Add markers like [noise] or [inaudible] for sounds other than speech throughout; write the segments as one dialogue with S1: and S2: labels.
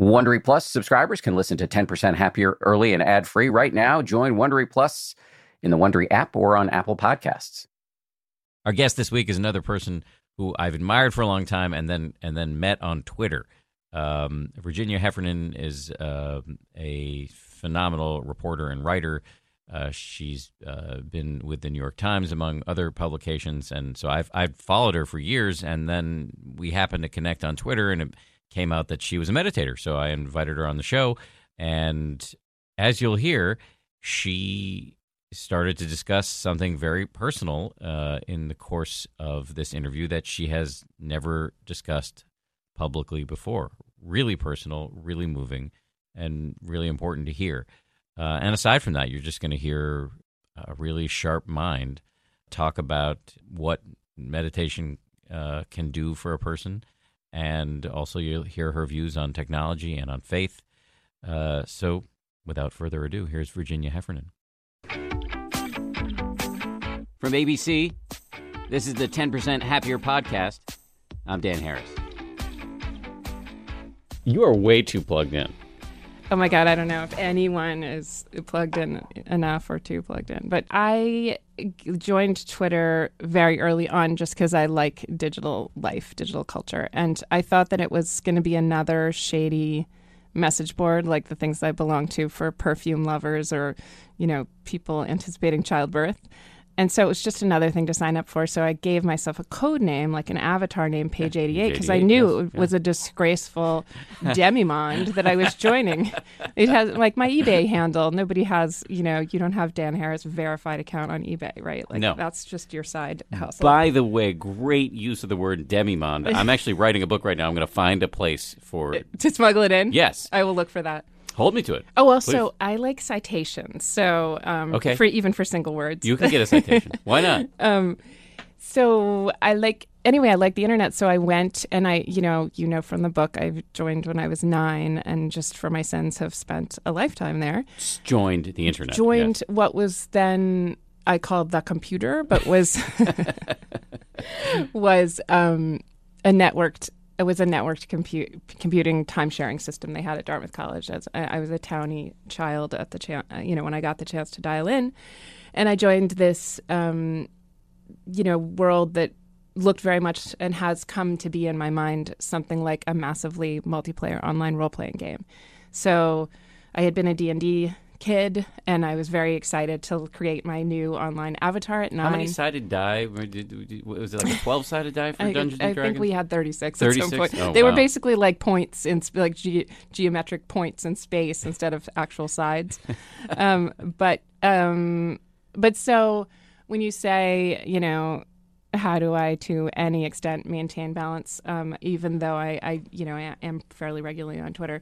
S1: Wondery Plus subscribers can listen to 10% Happier early and ad free right now. Join Wondery Plus in the Wondery app or on Apple Podcasts.
S2: Our guest this week is another person who I've admired for a long time and then and then met on Twitter. Um, Virginia Heffernan is uh, a phenomenal reporter and writer. Uh, she's uh, been with the New York Times among other publications, and so I've I've followed her for years. And then we happened to connect on Twitter, and it came out that she was a meditator. So I invited her on the show, and as you'll hear, she started to discuss something very personal uh, in the course of this interview that she has never discussed publicly before. Really personal, really moving, and really important to hear. Uh, and aside from that, you're just going to hear a really sharp mind talk about what meditation uh, can do for a person. And also, you'll hear her views on technology and on faith. Uh, so, without further ado, here's Virginia Heffernan.
S1: From ABC, this is the 10% Happier Podcast. I'm Dan Harris. You are way too plugged in.
S3: Oh my God, I don't know if anyone is plugged in enough or too plugged in. But I joined Twitter very early on just because I like digital life, digital culture. And I thought that it was going to be another shady message board like the things I belong to for perfume lovers or, you know, people anticipating childbirth. And so it was just another thing to sign up for. So I gave myself a code name, like an avatar name, Page 88, because I knew yes, it was yeah. a disgraceful [laughs] demimonde that I was joining. It has like my eBay handle. Nobody has, you know, you don't have Dan Harris verified account on eBay, right? Like
S2: no.
S3: that's just your side hustle.
S1: By the way, great use of the word demimonde. I'm actually writing a book right now. I'm going to find a place for [laughs]
S3: to smuggle it in.
S1: Yes,
S3: I will look for that.
S1: Hold me to it.
S3: Oh well, so I like citations. So um,
S1: okay,
S3: for even for single words,
S1: you can get a citation. [laughs] Why not?
S3: Um, so I like anyway. I like the internet, so I went and I, you know, you know from the book, I joined when I was nine, and just for my sins have spent a lifetime there.
S1: Just joined the internet.
S3: Joined yes. what was then I called the computer, but was [laughs] [laughs] was um, a networked it was a networked compute, computing time sharing system they had at Dartmouth College. As I, I was a townie child at the cha- uh, you know when I got the chance to dial in, and I joined this um, you know world that looked very much and has come to be in my mind something like a massively multiplayer online role playing game. So I had been a D and D kid, and I was very excited to create my new online avatar at nine.
S1: How many sided die? Was it like a twelve sided die for
S3: I,
S1: Dungeons
S3: I
S1: and Dragons?
S3: think we had thirty six.
S1: Thirty
S3: six.
S1: Oh,
S3: they
S1: wow.
S3: were basically like points in like ge- geometric points in space instead of actual sides. [laughs] um, but um, but so when you say you know how do I, to any extent, maintain balance? Um, even though I, I, you know, I am fairly regularly on Twitter.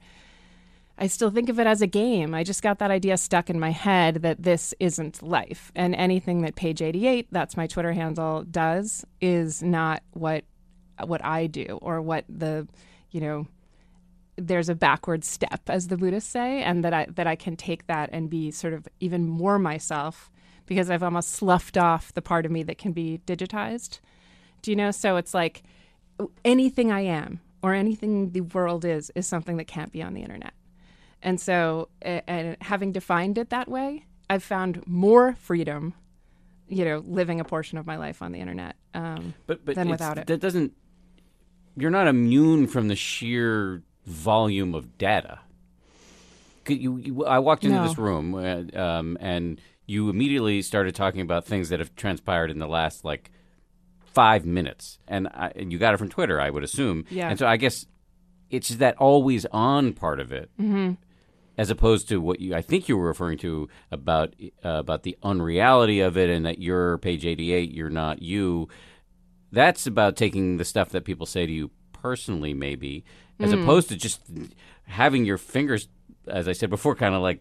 S3: I still think of it as a game. I just got that idea stuck in my head that this isn't life. And anything that page 88, that's my Twitter handle, does is not what what I do or what the, you know, there's a backward step as the Buddhists say and that I that I can take that and be sort of even more myself because I've almost sloughed off the part of me that can be digitized. Do you know? So it's like anything I am or anything the world is is something that can't be on the internet. And so, and having defined it that way, I've found more freedom, you know, living a portion of my life on the internet um,
S1: but, but
S3: than without it.
S1: That doesn't. You're not immune from the sheer volume of data. You, you, I walked into
S3: No.
S1: this room uh, um, and you immediately started talking about things that have transpired in the last like five minutes, and, I, and you got it from Twitter, I would assume.
S3: Yeah.
S1: And so I guess it's that always on part of it,
S3: Mm-hmm.
S1: As opposed to what you I think you were referring to about uh, about the unreality of it, and that you're page eighty eight, you're not you. That's about taking the stuff that people say to you personally, maybe, as
S3: Mm.
S1: opposed to just having your fingers, as I said before, kind of like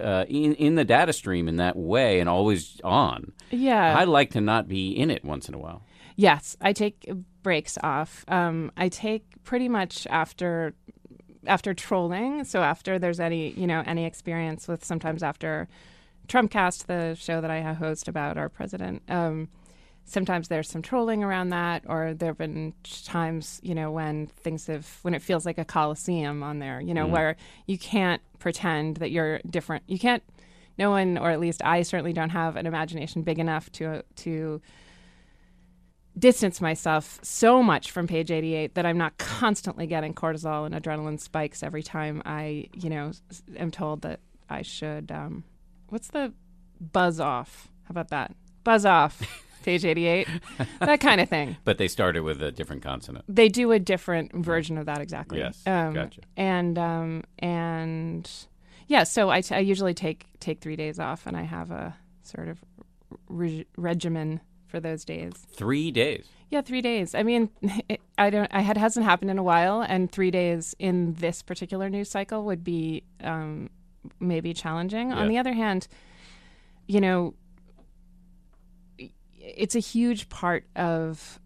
S1: uh, in in the data stream in that way, and always on.
S3: yeah.
S1: I like to not be in it once in a while.
S3: Yes, I take breaks off. Um, I take pretty much after after trolling. So after there's any you know any experience with sometimes after Trumpcast, the show that I host about our president. Um, sometimes there's some trolling around that, or there have been times, you know, when things have, when it feels like a coliseum on there, you know,
S1: Mm.
S3: where you can't pretend that you're different. You can't, no one, or at least I certainly don't have an imagination big enough to, to, distance myself so much from page 88 that I'm not constantly getting cortisol and adrenaline spikes every time I, you know, am told that I should um what's the buzz off? How about that? Buzz off. [laughs] page 88. that kind of thing.
S1: But they started with a different consonant.
S3: They do a different version of that exactly.
S1: Yes,
S3: Um,
S1: gotcha.
S3: And um and yeah, so I, t- I usually take take 3 days off and I have a sort of reg- regimen for those days.
S1: Three days.
S3: Yeah, three days. I mean, [laughs] it, I don't. I had hasn't happened in a while, and three days in this particular news cycle would be um, maybe challenging. On the other hand, you know, it's a huge part of,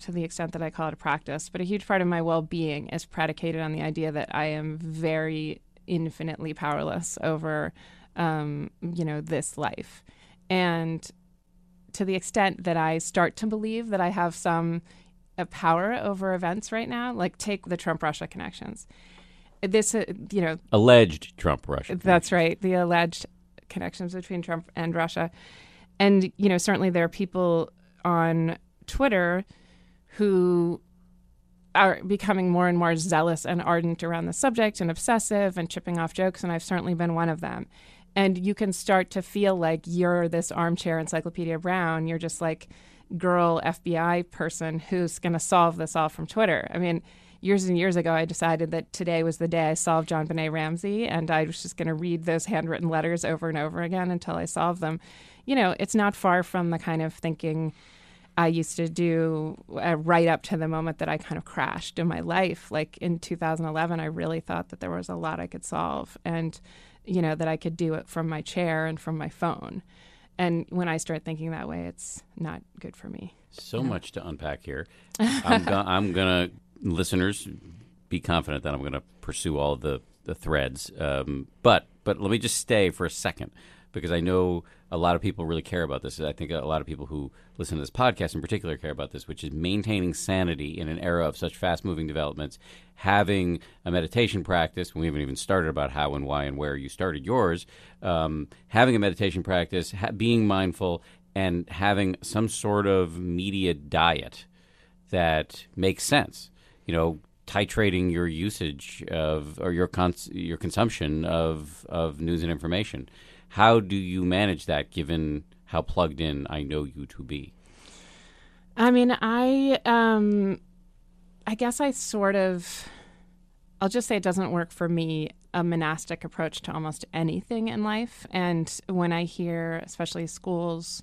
S3: to the extent that I call it a practice, but a huge part of my well-being is predicated on the idea that I am very infinitely powerless over, um, you know, this life, and to the extent that I start to believe that I have some uh, power over events right now, like take the Trump Russia connections. This, uh, you know,
S1: Alleged Trump Russia.
S3: that's right, the alleged connections between Trump and Russia. And, you know, certainly there are people on Twitter who are becoming more and more zealous and ardent around the subject and obsessive and chipping off jokes. And I've certainly been one of them. And you can start to feel like you're this armchair Encyclopedia Brown. You're just like girl FBI person who's going to solve this all from Twitter. I mean, years and years ago, I decided that today was the day I solved JonBenét Ramsey, and I was just going to read those handwritten letters over and over again until I solved them. You know, it's not far from the kind of thinking I used to do uh, right up to the moment that I kind of crashed in my life. Like in 2011, I really thought that there was a lot I could solve, and you know that I could do it from my chair and from my phone. And when I start thinking that way, it's not good for me.
S1: So much to unpack here. [laughs] I'm, go- I'm gonna listeners be confident that I'm gonna pursue all the the threads. Um, but but let me just stay for a second because I know a lot of people really care about this. I think a lot of people who listen to this podcast in particular care about this, which is maintaining sanity in an era of such fast moving developments. Having a meditation practice. We haven't even started about how and why and where you started yours. Um, having a meditation practice, ha- being mindful, and having some sort of media diet that makes sense. You know, titrating your usage of or your cons- your consumption of of news and information. How do you manage that given how plugged in I know you to be?
S3: I mean, I um I guess I sort of I'll just say it doesn't work for me a monastic approach to almost anything in life and when I hear especially schools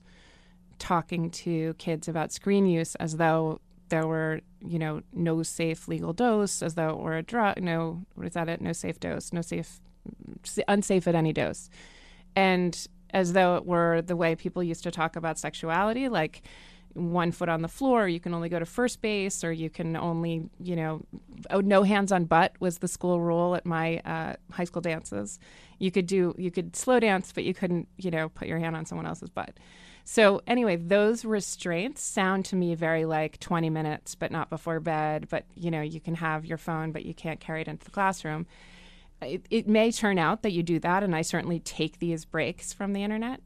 S3: talking to kids about screen use as though there were, you know, no safe legal dose, as though it were a drug, no, what is that it? No safe dose, no safe, unsafe at any dose. And as though it were the way people used to talk about sexuality, like one foot on the floor, you can only go to first base, or you can only, you know, oh, no hands on butt was the school rule at my uh, high school dances. You could do, you could slow dance, but you couldn't, you know, put your hand on someone else's butt. So anyway, those restraints sound to me very like 20 minutes, but not before bed. But you know, you can have your phone, but you can't carry it into the classroom. It, it may turn out that you do that, and I certainly take these breaks from the internet,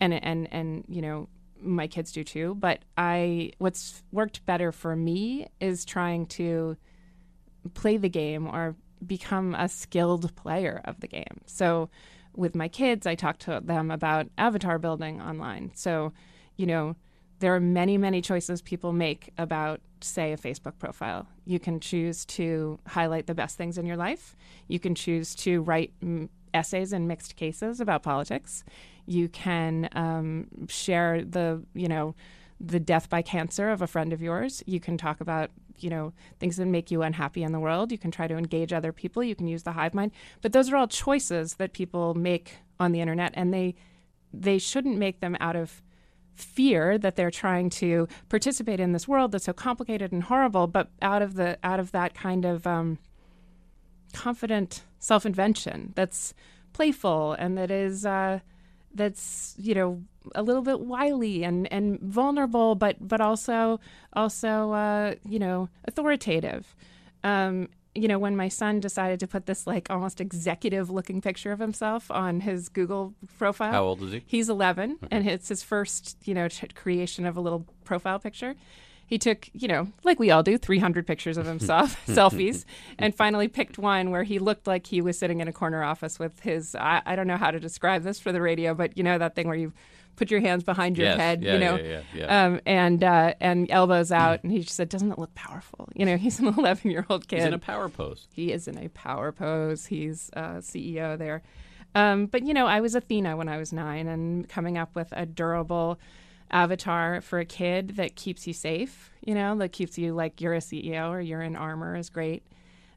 S3: and and and you know, my kids do too. But I, what's worked better for me is trying to play the game or become a skilled player of the game. So with my kids, I talk to them about avatar building online. So, you know, there are many, many choices people make about, say, a Facebook profile. You can choose to highlight the best things in your life. You can choose to write mm, essays in mixed cases about politics. You can um, share the, you know, the death by cancer of a friend of yours. You can talk about, you know, things that make you unhappy in the world. You can try to engage other people. You can use the hive mind. But those are all choices that people make on the internet, and they they shouldn't make them out of fear that they're trying to participate in this world that's so complicated and horrible, but out of the out of that kind of um, confident self invention that's playful and that is. Uh, that's you know a little bit wily and and vulnerable, but but also also uh, you know authoritative. Um, you know, when my son decided to put this like almost executive looking picture of himself on his Google profile.
S1: How old is he?
S3: He's 11, and it's his first, you know, t- creation of a little profile picture. He took, you know, like we all do, 300 pictures of himself, [laughs] selfies, [laughs] and finally picked one where he looked like he was sitting in a corner office with his, I, I don't know how to describe this for the radio, but you know, that thing where you put your hands behind your
S1: Yes.
S3: head,
S1: Yeah,
S3: you know,
S1: yeah, yeah.
S3: Um, and uh, and elbows out, and he just said, "Doesn't it look powerful?" You know, [laughs] he's an 11 year old kid.
S1: He's in a power pose.
S3: He is in a power pose. He's uh, CEO there. Um, but, you know, I was Athena when I was nine, and coming up with a durable avatar for a kid that keeps you safe, you know, that keeps you like you're a CEO or you're in armor is great.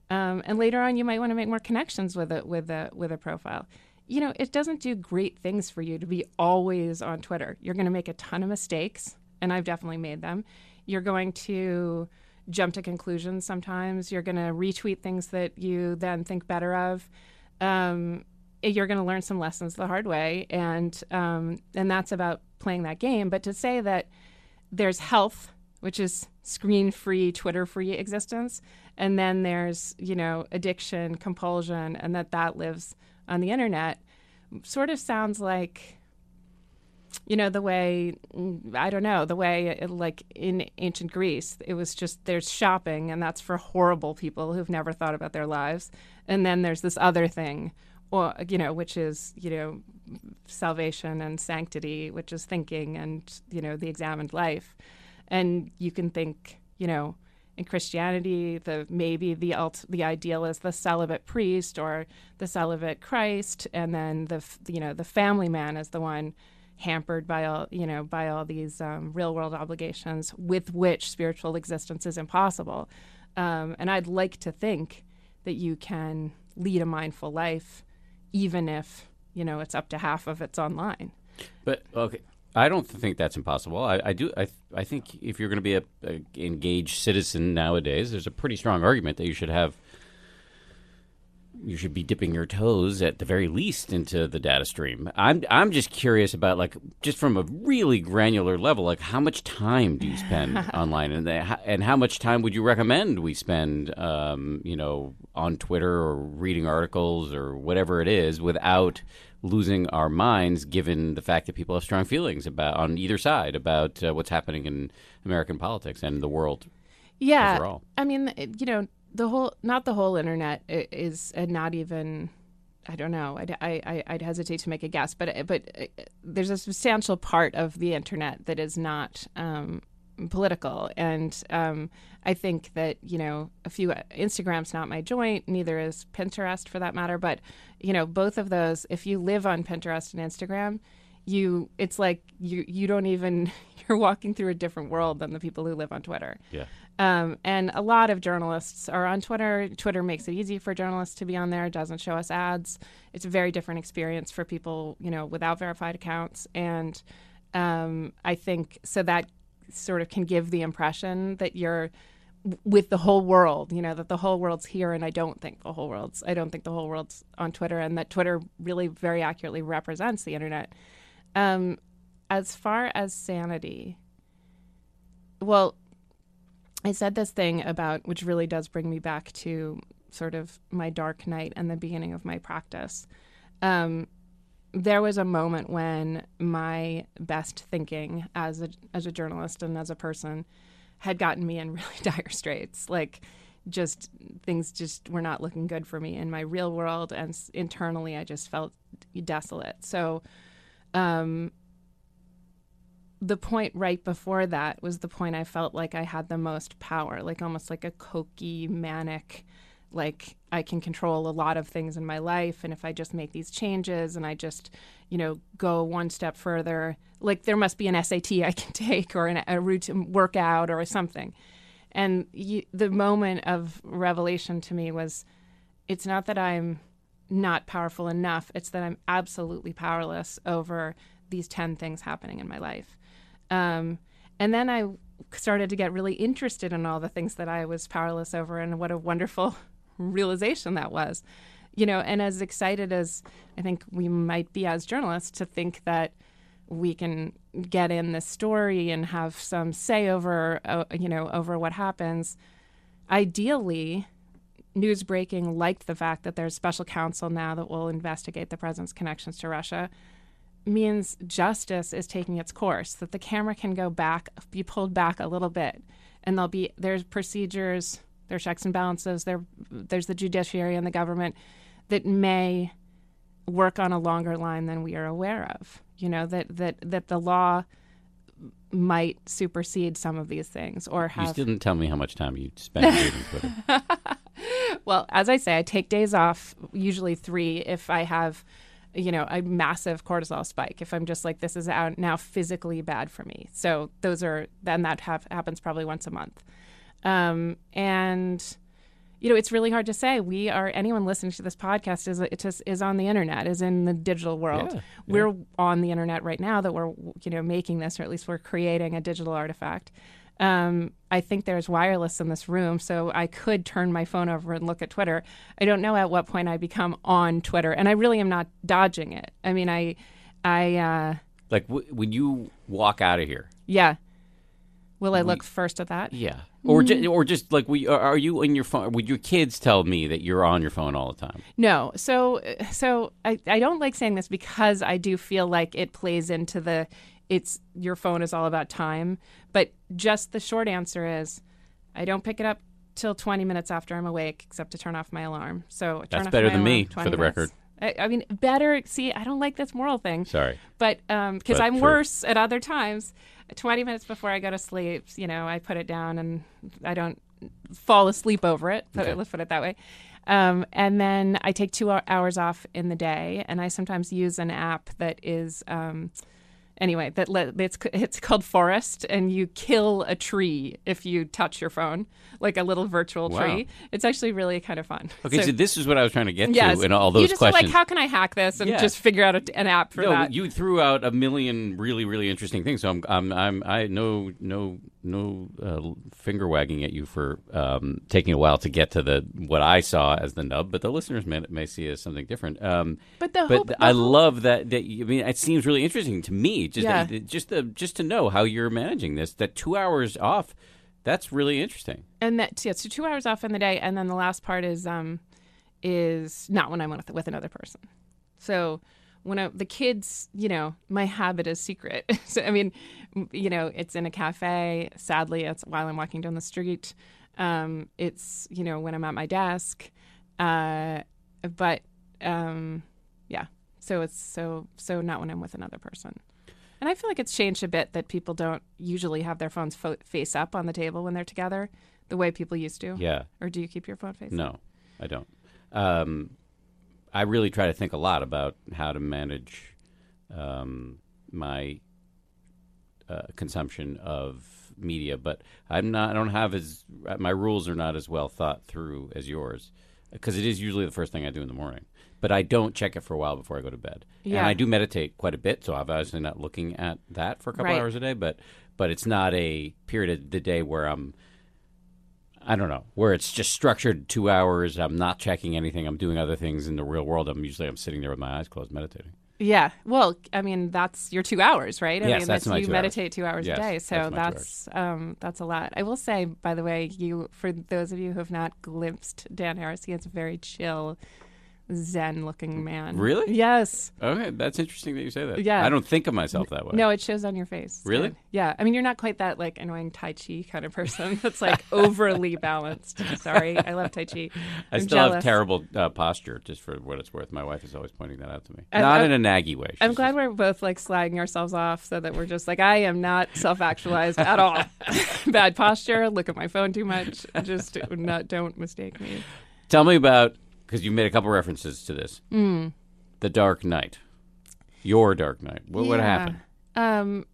S3: Um, and later on, you might want to make more connections with a with a with a profile. You know, it doesn't do great things for you to be always on Twitter. You're going to make a ton of mistakes, and I've definitely made them. You're going to jump to conclusions sometimes. You're going to retweet things that you then think better of. Um, you're going to learn some lessons the hard way, and um, and that's about playing that game. But to say that there's health, which is screen-free, Twitter-free existence, and then there's you know addiction, compulsion, and that that lives on the internet, sort of sounds like you know the way mm, i don't know the way it, like in ancient greece it was just there's shopping and that's for horrible people who've never thought about their lives. And then there's this other thing or you know which is you know salvation and sanctity which is thinking and you know the examined life. And you can think you know in Christianity, the maybe the alt, the ideal is the celibate priest or the celibate Christ, and then the you know the family man is the one hampered by all you know by all these um, real world obligations with which spiritual existence is impossible. Um, and I'd like to think that you can lead a mindful life, even if you know it's up to half of it's online.
S1: But okay, I don't think that's impossible. I, I do. I, I think if you're going to be a, a engaged citizen nowadays, there's a pretty strong argument that you should have. You should be dipping your toes at the very least into the data stream. I'm I'm just curious about like just from a really granular level, like how much time do you spend [laughs] online, and the, and how much time would you recommend we spend, um, you know, on Twitter or reading articles or whatever it is, without losing our minds given the fact that people have strong feelings about on either side about uh, what's happening in American politics and the world
S3: Yeah,
S1: overall.
S3: I mean, you know, the whole not the whole internet is uh, not even. I don't know. I'd, I, I, I'd hesitate to make a guess, but but uh, there's a substantial part of the internet that is not um, political, and um, I think that you know a few Instagram's not my joint, neither is Pinterest for that matter. But you know, both of those, if you live on Pinterest and Instagram, you it's like you you don't even [laughs] you're walking through a different world than the people who live on Twitter.
S1: Yeah.
S3: Um, and a lot of journalists are on Twitter. Twitter makes it easy for journalists to be on there. Doesn't show us ads. It's a very different experience for people, you know, without verified accounts. And um, I think so that sort of can give the impression that you're with the whole world, you know, that the whole world's here. And I don't think the whole world's, I don't think the whole world's on Twitter and that Twitter really very accurately represents the internet. Um, as far as sanity, well, I said this thing about, which really does bring me back to sort of my dark night and the beginning of my practice. Um, there was a moment when my best thinking as a as a journalist and as a person had gotten me in [laughs] really dire straits. Like, just things just were not looking good for me in my real world, and internally, I just felt desolate. So, um, the point right before that was the point I felt like I had the most power, like almost like a cokey, manic, like I can control a lot of things in my life. And if I just make these changes and I just, you know, go one step further, like there must be an SAT I can [laughs] take or an, a routine workout or something. And you, the moment of revelation to me was it's not that I'm not powerful enough, it's that I'm absolutely powerless over these 10 things happening in my life. Um, and then I started to get really interested in all the things that I was powerless over, and what a wonderful realization that was. you know, and as excited as I think we might be as journalists to think that we can get in this story and have some say over, uh, you know, over what happens. Ideally, news breaking like the fact that there's special counsel now that will investigate the president's connections to Russia means justice is taking its course that the camera can go back be pulled back a little bit and there'll be there's procedures there's checks and balances there there's the judiciary and the government that may work on a longer line than we are aware of you know that that that the law might supersede some of these things or have
S1: You still didn't tell me how much time you spent reading Twitter. [laughs] [laughs]
S3: well, as I say, I take days off, usually three, if I have, you know, a massive cortisol spike. If I'm just like, this is out now physically bad for me. So those are, then that have, happens probably once a month. Um, and, you know, it's really hard to say. We are, anyone listening to this podcast is, it is on the internet, is in the digital world.
S1: Yeah,
S3: We're on the internet right now that we're, you know, making this, or at least we're creating a digital artifact. Um, I think there's wireless in this room, so I could turn my phone over and look at Twitter. I don't know at what point I become on Twitter, and I really am not dodging it. I mean, I, I, uh,
S1: like w- when you walk out of here.
S3: yeah. Will I look first at that?
S1: Yeah. Or
S3: Mm.
S1: ju- or just like we are you on your phone? Would your kids tell me that you're on your phone all the time?
S3: No. So, so I, I don't like saying this because I do feel like it plays into the, it's your phone is all about time. But just the short answer is, I don't pick it up till 20 minutes after I'm awake, except to turn off my alarm. So
S1: That's better than me, for the
S3: minutes.
S1: record.
S3: I, I mean, better. See, I don't like this moral thing,
S1: Sorry.
S3: but um, because
S1: But
S3: I'm
S1: true.
S3: worse at other times. 20 minutes before I go to sleep, you know, I put it down and I don't fall asleep over it. Put
S1: Okay.
S3: it, let's put it that way. Um, and then I take two hours off in the day, and I sometimes use an app that is. Um, Anyway, that le- it's it's called Forest, and you kill a tree if you touch your phone, like a little virtual
S1: Wow.
S3: tree. It's actually really kind of fun.
S1: Okay, so, this is what I was trying to get
S3: yes,
S1: to in all those
S3: you just
S1: questions.
S3: like, how can I hack this, and
S1: Yeah.
S3: just figure out a, an app for
S1: no,
S3: that.
S1: you threw out a million really, really interesting things. So I'm, I'm, I'm I no, no, no uh, finger wagging at you for um, taking a while to get to the what I saw as the nub, but the listeners may, may see it as something different. Um,
S3: But the
S1: but
S3: hope- the
S1: I
S3: hope-
S1: love that. That you- I mean, it seems really interesting to me. Just,
S3: Yeah.
S1: just, to, just to know how you're managing this. That two hours off, that's really interesting.
S3: and that yeah, so two hours off in the day, and then the last part is um is not when I'm with with another person. So when I, the kids, you know, my habit is secret. [laughs] so I mean, you know, it's in a cafe. Sadly, it's while I'm walking down the street. Um, it's you know when I'm at my desk, uh, but um, yeah. So it's so so not when I'm with another person. And I feel like it's changed a bit that people don't usually have their phones fo- face up on the table when they're together, the way people used to.
S1: Yeah.
S3: Or do you keep your phone face up?
S1: No, I don't. Um, I really try to think a lot about how to manage um, my uh, consumption of media, but I'm not. I don't have as my rules are not as well thought through as yours because it is usually the first thing I do in the morning. But I don't check it for a while before I go to bed,
S3: Yeah.
S1: and I do meditate quite a bit. So I'm obviously not looking at that for a couple
S3: Right.
S1: hours a day, but but it's not a period of the day where I'm I don't know, where it's just structured two hours. I'm not checking anything. I'm doing other things in the real world. I'm usually I'm sitting there with my eyes closed, meditating.
S3: Yeah. Well, I mean, that's your two hours, right? I
S1: Yes,
S3: mean,
S1: that's my
S3: you
S1: two
S3: meditate two hours
S1: Yes,
S3: a day, so
S1: two
S3: that's um, that's a lot. I will say, by the way, you for those of you who have not glimpsed Dan Harris, he is a very chill, zen-looking man.
S1: Really?
S3: Yes.
S1: Okay, that's interesting that you say that.
S3: Yeah.
S1: I don't think of myself that way.
S3: No, it shows on your face.
S1: Really?
S3: good. Yeah. I mean, you're not quite that like annoying Tai Chi kind of person [laughs] that's like overly balanced. Sorry, I love Tai Chi. [laughs]
S1: I
S3: I'm
S1: still have terrible uh, posture, just for what it's worth. My wife is always pointing that out to me.
S3: I'm-
S1: not
S3: I'm-
S1: in a naggy way.
S3: I'm glad
S1: just-
S3: we're both like slagging ourselves off so that we're just like, I am not self actualized at all. [laughs] Bad posture, look at my phone too much. Just not, don't mistake me.
S1: Tell me about because you made a couple references to this.
S3: Hmm.
S1: The Dark Night. Your Dark Night. What what
S3: Yeah.
S1: happened?
S3: Um,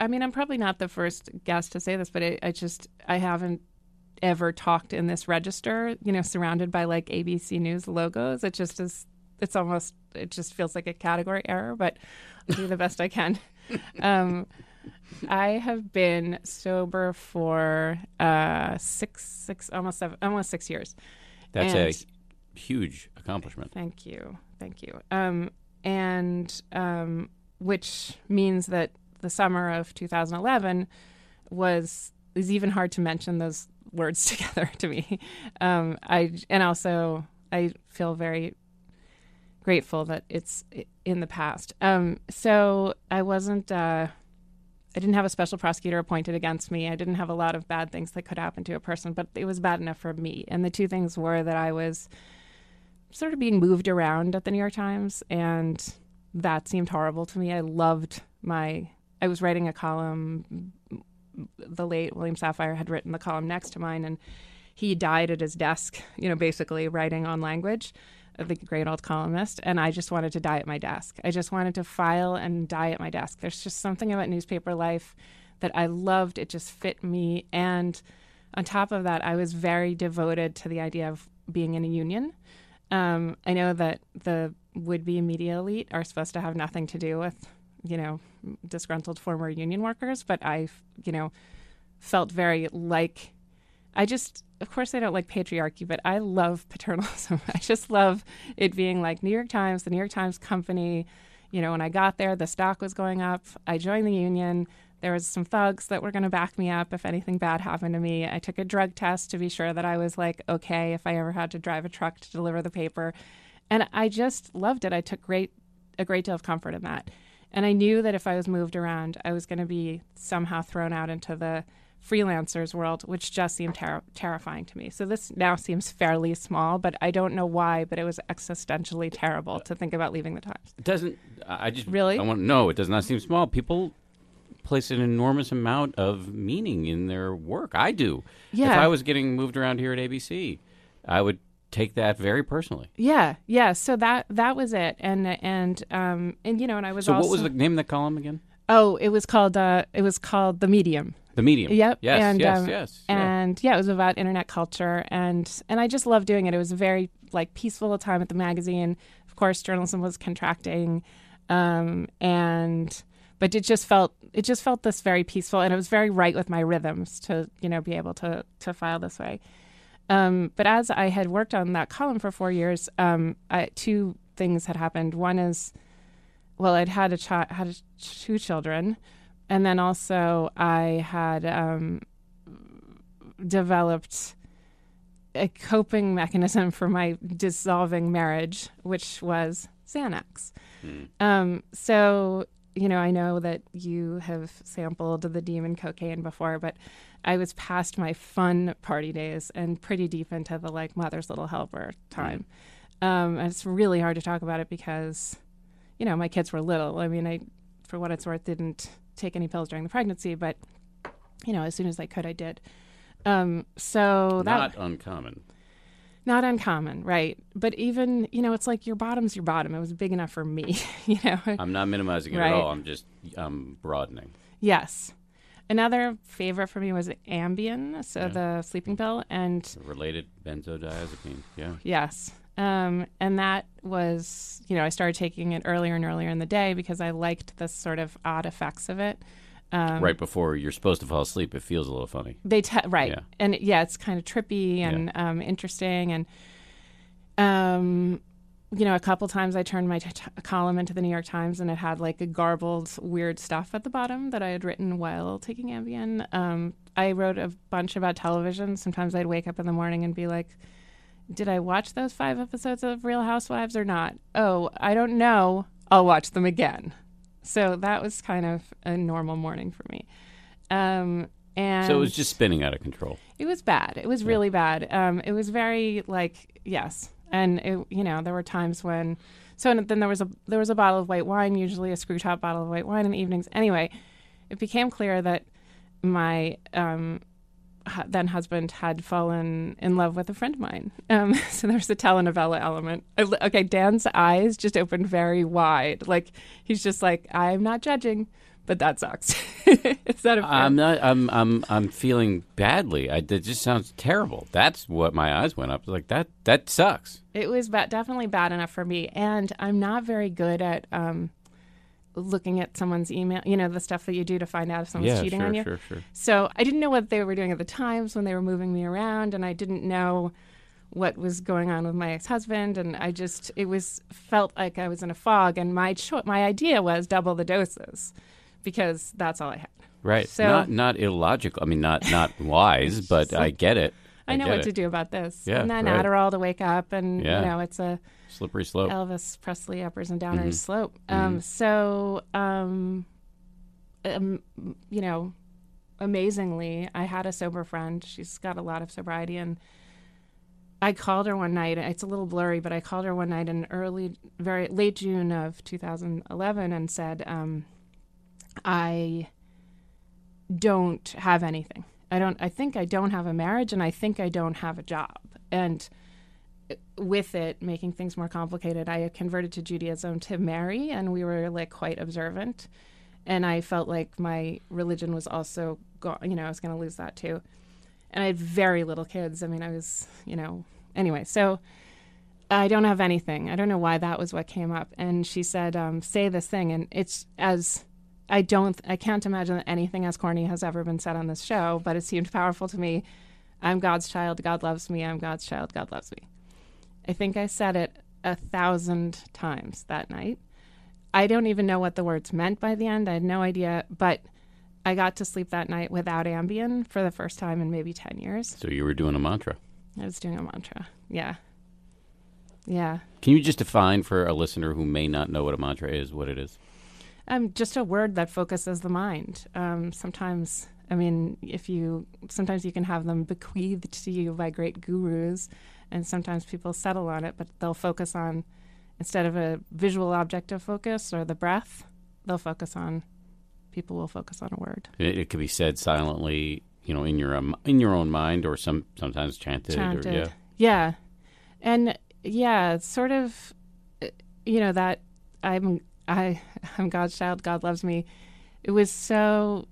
S3: I mean, I'm probably not the first guest to say this, but I, I just, I haven't ever talked in this register, you know, surrounded by like ABC News logos. It just is, it's almost, it just feels like a category error, but I'll do the best I can. [laughs] Um, I have been sober for uh, six, six, almost seven, almost six years.
S1: That's
S3: And-
S1: a huge accomplishment.
S3: Thank you, thank you. Um, and um, which means that the summer of 2011 was is even hard to mention those words [laughs] together to me. Um, I and also I feel very grateful that it's in the past. Um, so I wasn't. Uh, I didn't have a special prosecutor appointed against me. I didn't have a lot of bad things that could happen to a person, but it was bad enough for me. And the two things were that I was sort of being moved around at the New York Times, and that seemed horrible to me. I loved my. I was writing a column. The late William Safire had written the column next to mine, and he died at his desk, you know, basically writing on language uh, the great old columnist, and I just wanted to die at my desk. I just wanted to file and die at my desk. There's just something about newspaper life that I loved. It just fit me. And on top of that, I was very devoted to the idea of being in a union. Um, I know that the would be media elite are supposed to have nothing to do with, you know, disgruntled former union workers, but I, you know, felt very like I just of course I don't like patriarchy, but I love [laughs] paternalism. I just love it being like New York Times, the New York Times company. You know, when I got there, the stock was going up. I joined the union. There was some thugs that were going to back me up if anything bad happened to me. I took a drug test to be sure that I was like okay if I ever had to drive a truck to deliver the paper. And I just loved it. I took great a great deal of comfort in that. And I knew that if I was moved around, I was going to be somehow thrown out into the freelancers world, which just seemed ter- terrifying to me. So this now seems fairly small, but I don't know why, but it was existentially terrible to think about leaving the Times.
S1: It doesn't. I just
S3: really.
S1: I want no. It does not seem small. People place an enormous amount of meaning in their work. I do.
S3: Yeah.
S1: If I was getting moved around here at ABC, I would take that very personally.
S3: Yeah, yeah. So that that was it, and and um and you know, and I was.
S1: So
S3: also,
S1: what was the name of that column again?
S3: Oh, it was called uh it was called the Medium.
S1: The Medium.
S3: Yep.
S1: Yes.
S3: and,
S1: yes.
S3: um,
S1: yes. yeah.
S3: and yeah. it was about internet culture, and and I just loved doing it. It was a very like peaceful time at the magazine. Of course, journalism was contracting, um, and but it just felt it just felt this very peaceful, and it was very right with my rhythms to you know be able to to file this way. Um, but as I had worked on that column for four years, um, I, two things had happened. One is, well, I'd had a child, had a, two children, and then also I had um, developed a coping mechanism for my dissolving marriage, which was Xanax. Um, so, you know, I know that you have sampled the demon cocaine before, but I was past my fun party days and pretty deep into the like mother's little helper time. Um, and it's really hard to talk about it because, you know, my kids were little. I mean, I, for what it's worth, didn't take any pills during the pregnancy, but, you know, as soon as I could, I did. Um, so that
S1: not uncommon.
S3: Not uncommon, right? But even you know, it's like your bottom's your bottom. It was big enough for me, [laughs] you know.
S1: I'm not minimizing it
S3: Right.
S1: at all. I'm just um, broadening.
S3: yes. Another favorite for me was Ambien, so
S1: Yeah.
S3: the sleeping pill, and
S1: Related benzodiazepine. Yeah.
S3: yes, um, and that was you know I started taking it earlier and earlier in the day because I liked the sort of odd effects of it. Um,
S1: right before you're supposed to fall asleep, it feels a little funny.
S3: They te- right,
S1: Yeah.
S3: and yeah, it's kind of trippy and um, interesting, and um, you know, a couple times I turned my t- t- column into the New York Times, and it had like a garbled, weird stuff at the bottom that I had written while taking Ambien. Um, I wrote a bunch about television. Sometimes I'd wake up in the morning and be like, "Did I watch those five episodes of Real Housewives or not? Oh, I don't know. I'll watch them again." So that was kind of a normal morning for me. Um, and
S1: So it was just spinning out of control.
S3: it was bad. It was really bad. Um, it was very like yes, and it, you know there were times when. So then there was a there was a bottle of white wine, usually a screw top bottle of white wine in the evenings. Anyway, it became clear that my um, then husband had fallen in love with a friend of mine. Um, [laughs] so there's a telenovela element. I Okay, Dan's eyes just opened very wide. Like he's just like, I'm not judging, but that sucks. [laughs] Is that a fair?
S1: I'm not. I'm. I'm. I'm feeling badly. I, that just sounds terrible. That's what my eyes went up. Like that. That sucks.
S3: It was ba- definitely bad enough for me, and I'm not very good at um, looking at someone's email. You know, the stuff that you do to find out if someone's
S1: yeah.
S3: cheating
S1: Sure.
S3: on you.
S1: Sure. Sure.
S3: So I didn't know what they were doing at the times when they were moving me around, and I didn't know what was going on with my ex-husband and I just it was felt like I was in a fog and my cho- my idea was double the doses because that's all I had.
S1: Right.
S3: So-
S1: not not illogical. I mean, not not wise, [laughs] but I get it.
S3: I know what
S1: it.
S3: to do about this.
S1: Yeah,
S3: and then
S1: right.
S3: Adderall to wake up and
S1: Yeah.
S3: you know it's a
S1: Slippery slope.
S3: Elvis Presley uppers and downers
S1: Mhm.
S3: slope. Um, so, um, um, you know, amazingly, I had a sober friend. She's got a lot of sobriety, and I called her one night. It's a little blurry, but I called her one night in early, very late June of 2011, and said, um, "I don't have anything. I don't. I think I don't have a marriage, and I think I don't have a job, and." with it making things more complicated, I converted to Judaism to marry, and we were like quite observant. And I felt like my religion was also, go- you know, I was going to lose that too. And I had very little kids. I mean, I was, you know, anyway. So I don't have anything. I don't know why that was what came up. And she said, um, "Say this thing," and it's as I don't, I can't imagine that anything as corny has ever been said on this show, but it seemed powerful to me. I'm God's child. God loves me. I'm God's child. God loves me. I think I said it a thousand times that night. I don't even know what the words meant by the end. I had no idea, but I got to sleep that night without Ambien for the first time in maybe 10 years.
S1: So you were doing a mantra.
S3: I was doing a mantra. Yeah. Yeah.
S1: Can you just define for a listener who may not know what a mantra is, what it is?
S3: Um, just a word that focuses the mind. Um, sometimes, I mean, if you, sometimes you can have them bequeathed to you by great gurus, and sometimes people settle on it, but they'll focus on, instead of a visual object of focus or the breath, they'll focus on, people will focus on a word.
S1: It, it could be said silently, you know, in your um, in your own mind, or some sometimes chanted.
S3: chanted.
S1: Or, yeah.
S3: yeah. And yeah, sort of, you know, that I'm I [laughs] I'm God's child. God loves me. It was so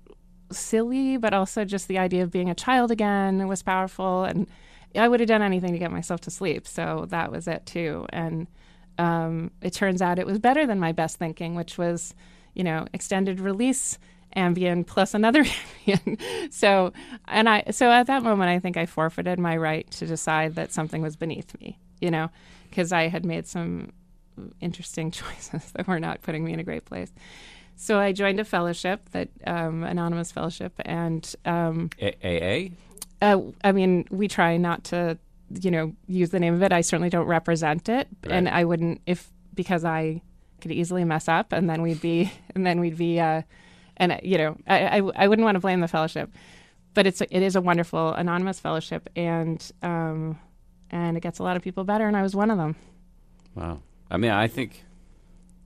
S3: silly, but also just the idea of being a child again was powerful, and I would have done anything to get myself to sleep. So that was it too. And um, it turns out it was better than my best thinking, which was, you know, extended release Ambien plus another [laughs] Ambien. so, and I, so at that moment, I think I forfeited my right to decide that something was beneath me, you know, because I had made some interesting [laughs] choices that were not putting me in a great place. So I joined a fellowship, that um, anonymous fellowship, and um,
S1: A- AA.
S3: uh, I mean, we try not to, you know, use the name of it. I certainly don't represent it, and I wouldn't if because I could easily mess up, and then we'd be, and then we'd be, uh, and uh, you know, I, I I wouldn't want to blame the fellowship, but it's it is a wonderful anonymous fellowship, and um, and it gets a lot of people better, and I was one of them.
S1: Wow. I mean, I think,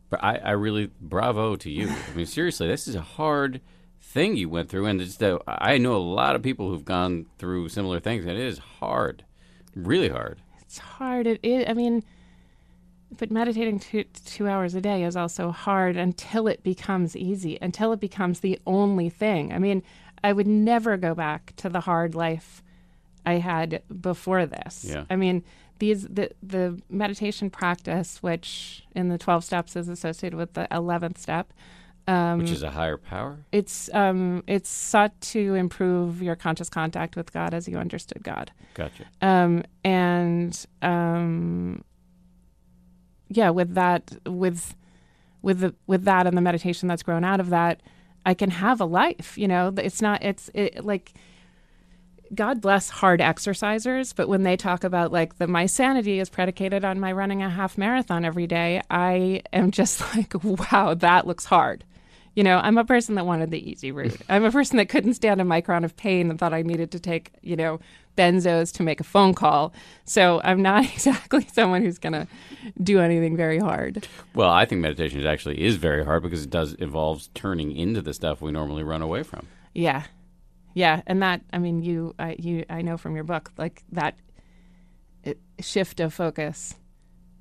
S1: but I, I really bravo to you. I mean, seriously, this is a hard thing you went through, and it's the, I know a lot of people who've gone through similar things, and it is hard, really hard.
S3: It's hard. It is. I mean, but meditating two two hours a day is also hard until it becomes easy, until it becomes the only thing. I mean, I would never go back to the hard life I had before this.
S1: Yeah.
S3: I mean, these the the meditation practice, which in the twelve steps is associated with the eleventh step. Um,
S1: Which is a higher power.
S3: it's um, it's sought to improve your conscious contact with God as you understood God
S1: Gotcha.
S3: um, and um, yeah, with that, with with the with that and the meditation that's grown out of that, I can have a life. You know, it's not. It's it, like God bless hard exercisers, but when they talk about like the my sanity is predicated on my running a half marathon every day, I am just [laughs] like, wow, that looks hard. You know, I'm a person that wanted the easy route. [laughs] I'm a person that couldn't stand a micron of pain and thought I needed to take, you know, benzos to make a phone call. So I'm not [laughs] exactly someone who's going to do anything very hard.
S1: Well, I think meditation is actually is very hard because it does involves turning into the stuff we normally run away from.
S3: Yeah. Yeah, and that I mean you I you I know from your book like that it, shift of focus.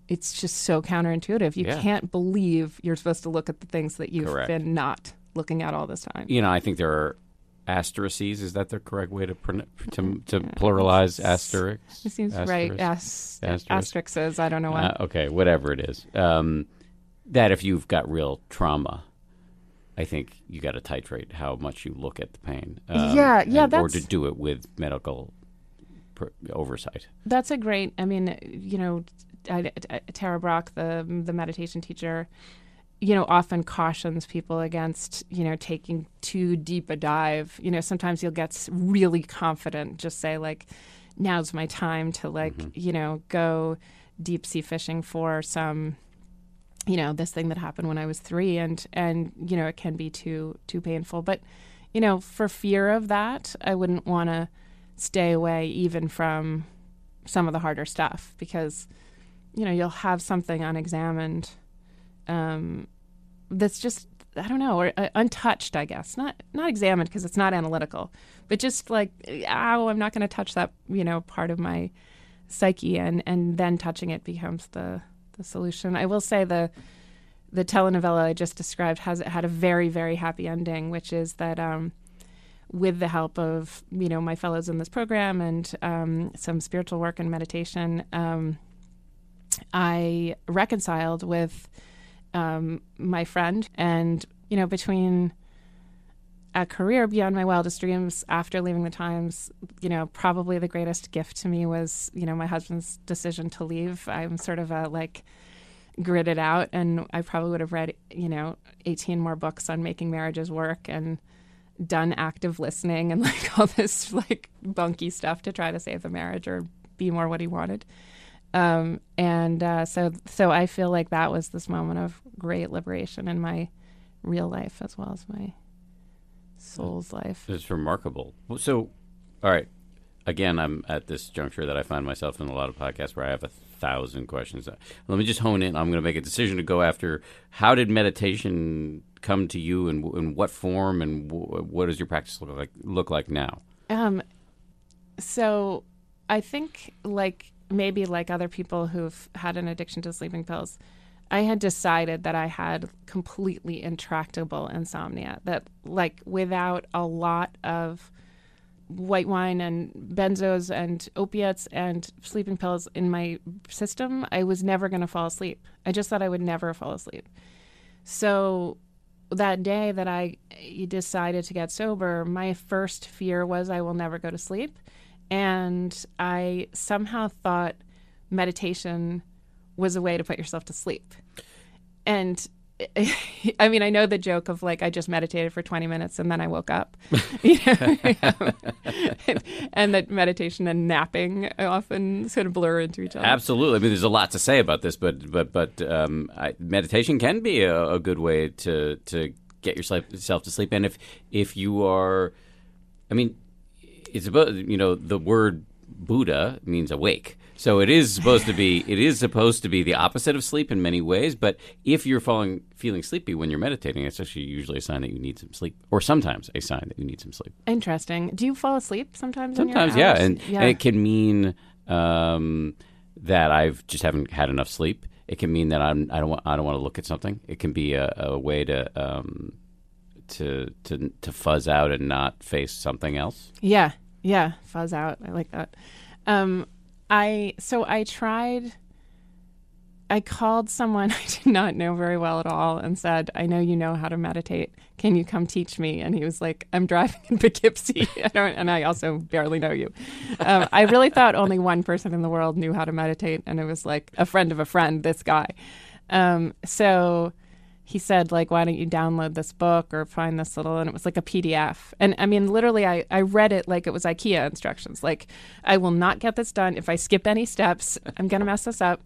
S3: It's just so counterintuitive. You
S1: Yeah.
S3: can't believe you're supposed to look at the things that you've
S1: Correct.
S3: been not looking at all this time.
S1: You know, I think there are asterisks. Is that the correct way to pron- to, to [laughs] pluralize asterisks?
S3: It seems right.
S1: Asterisks?
S3: As, asterisks. I don't know why.
S1: Uh, okay, whatever it is. Um, that if you've got real trauma, I think you got to titrate how much you look at the pain. Um,
S3: Yeah, yeah,
S1: and- Or to do it with medical oversight.
S3: That's a great. I mean, you know, I, I, Tara Brach, the the meditation teacher, you know, often cautions people against you know taking too deep a dive. You know, sometimes you'll get really confident, just say like, "Now's my time to like mm-hmm. you know go deep sea fishing for some." You know this thing that happened when I was three, and and you know it can be too too painful. But you know, for fear of that, I wouldn't want to stay away even from some of the harder stuff because you know you'll have something unexamined um, that's just I don't know or uh, untouched I guess not not examined because it's not analytical but just like oh I'm not going to touch that you know part of my psyche and and then touching it becomes the the solution. I will say the the telenovela I just described has had a very very happy ending which is that um, with the help of you know my fellows in this program and um, some spiritual work and meditation, um, I reconciled with um, my friend, and you know between a career beyond my wildest dreams after leaving the Times, you know, probably the greatest gift to me was, you know, my husband's decision to leave. I'm sort of a like gridded out, and I probably would have read, you know, 18 more books on making marriages work and done active listening and [laughs] like all this like bunky stuff to try to save the marriage or be more what he wanted. Um, and uh, so so I feel like that was this moment of great liberation in my real life as well as my soul's life.
S1: It's remarkable. So, all right. Again, I'm at this juncture that I find myself in a lot of podcasts where I have a thousand questions. Let me just hone in. I'm going to make a decision to go after how did meditation come to you and in what form and w- what does your practice look like look like now?
S3: Um, so I think like maybe like other people who've had an addiction to sleeping pills, I had decided that I had completely intractable insomnia. That like without a lot of white wine and benzos and opiates and sleeping pills in my system, I was never going to fall asleep. I just thought I would never fall asleep. So that day that I eh, decided to get sober, my first fear was I will never go to sleep. And I somehow thought meditation was a way to put yourself to sleep. And [laughs] I mean, I know the joke of like I just meditated for 20 minutes and then I woke up, [laughs] and, and, that meditation and napping often sort of blur into each other.
S1: Absolutely. I mean, there's a lot to say about this, but but but um, I, meditation can be a, a, good way to to get yourself to sleep. And if if you are, I mean, it's about you know the word Buddha means awake. So it is supposed to be it is supposed to be the opposite of sleep in many ways. But if you're falling feeling sleepy when you're meditating, it's actually usually a sign that you need some sleep, or sometimes a sign that you need some sleep.
S3: Interesting. Do you fall asleep sometimes?
S1: Sometimes, yeah, and, yeah. and it can mean um, that I've just haven't had enough sleep. It can mean that I'm I don't want I don't want to look at something. It can be a, a way to um, to to to fuzz out and not face something else.
S3: Yeah, yeah, fuzz out. I like that. Um, I so I tried. I called someone [laughs] I did not know very well at all and said, "I know you know how to meditate. Can you come teach me?" And he was like, "I'm driving in [laughs] Poughkeepsie, [laughs] I and I also barely know you." Um, I really thought only one person in the world knew how to meditate, and it was like a friend of a friend, this guy. Um, so he said like why don't you download this book or find this little and it was like a pdf and i mean literally i, I read it like it was ikea instructions like i will not get this done. If i skip any steps i'm going to mess this up.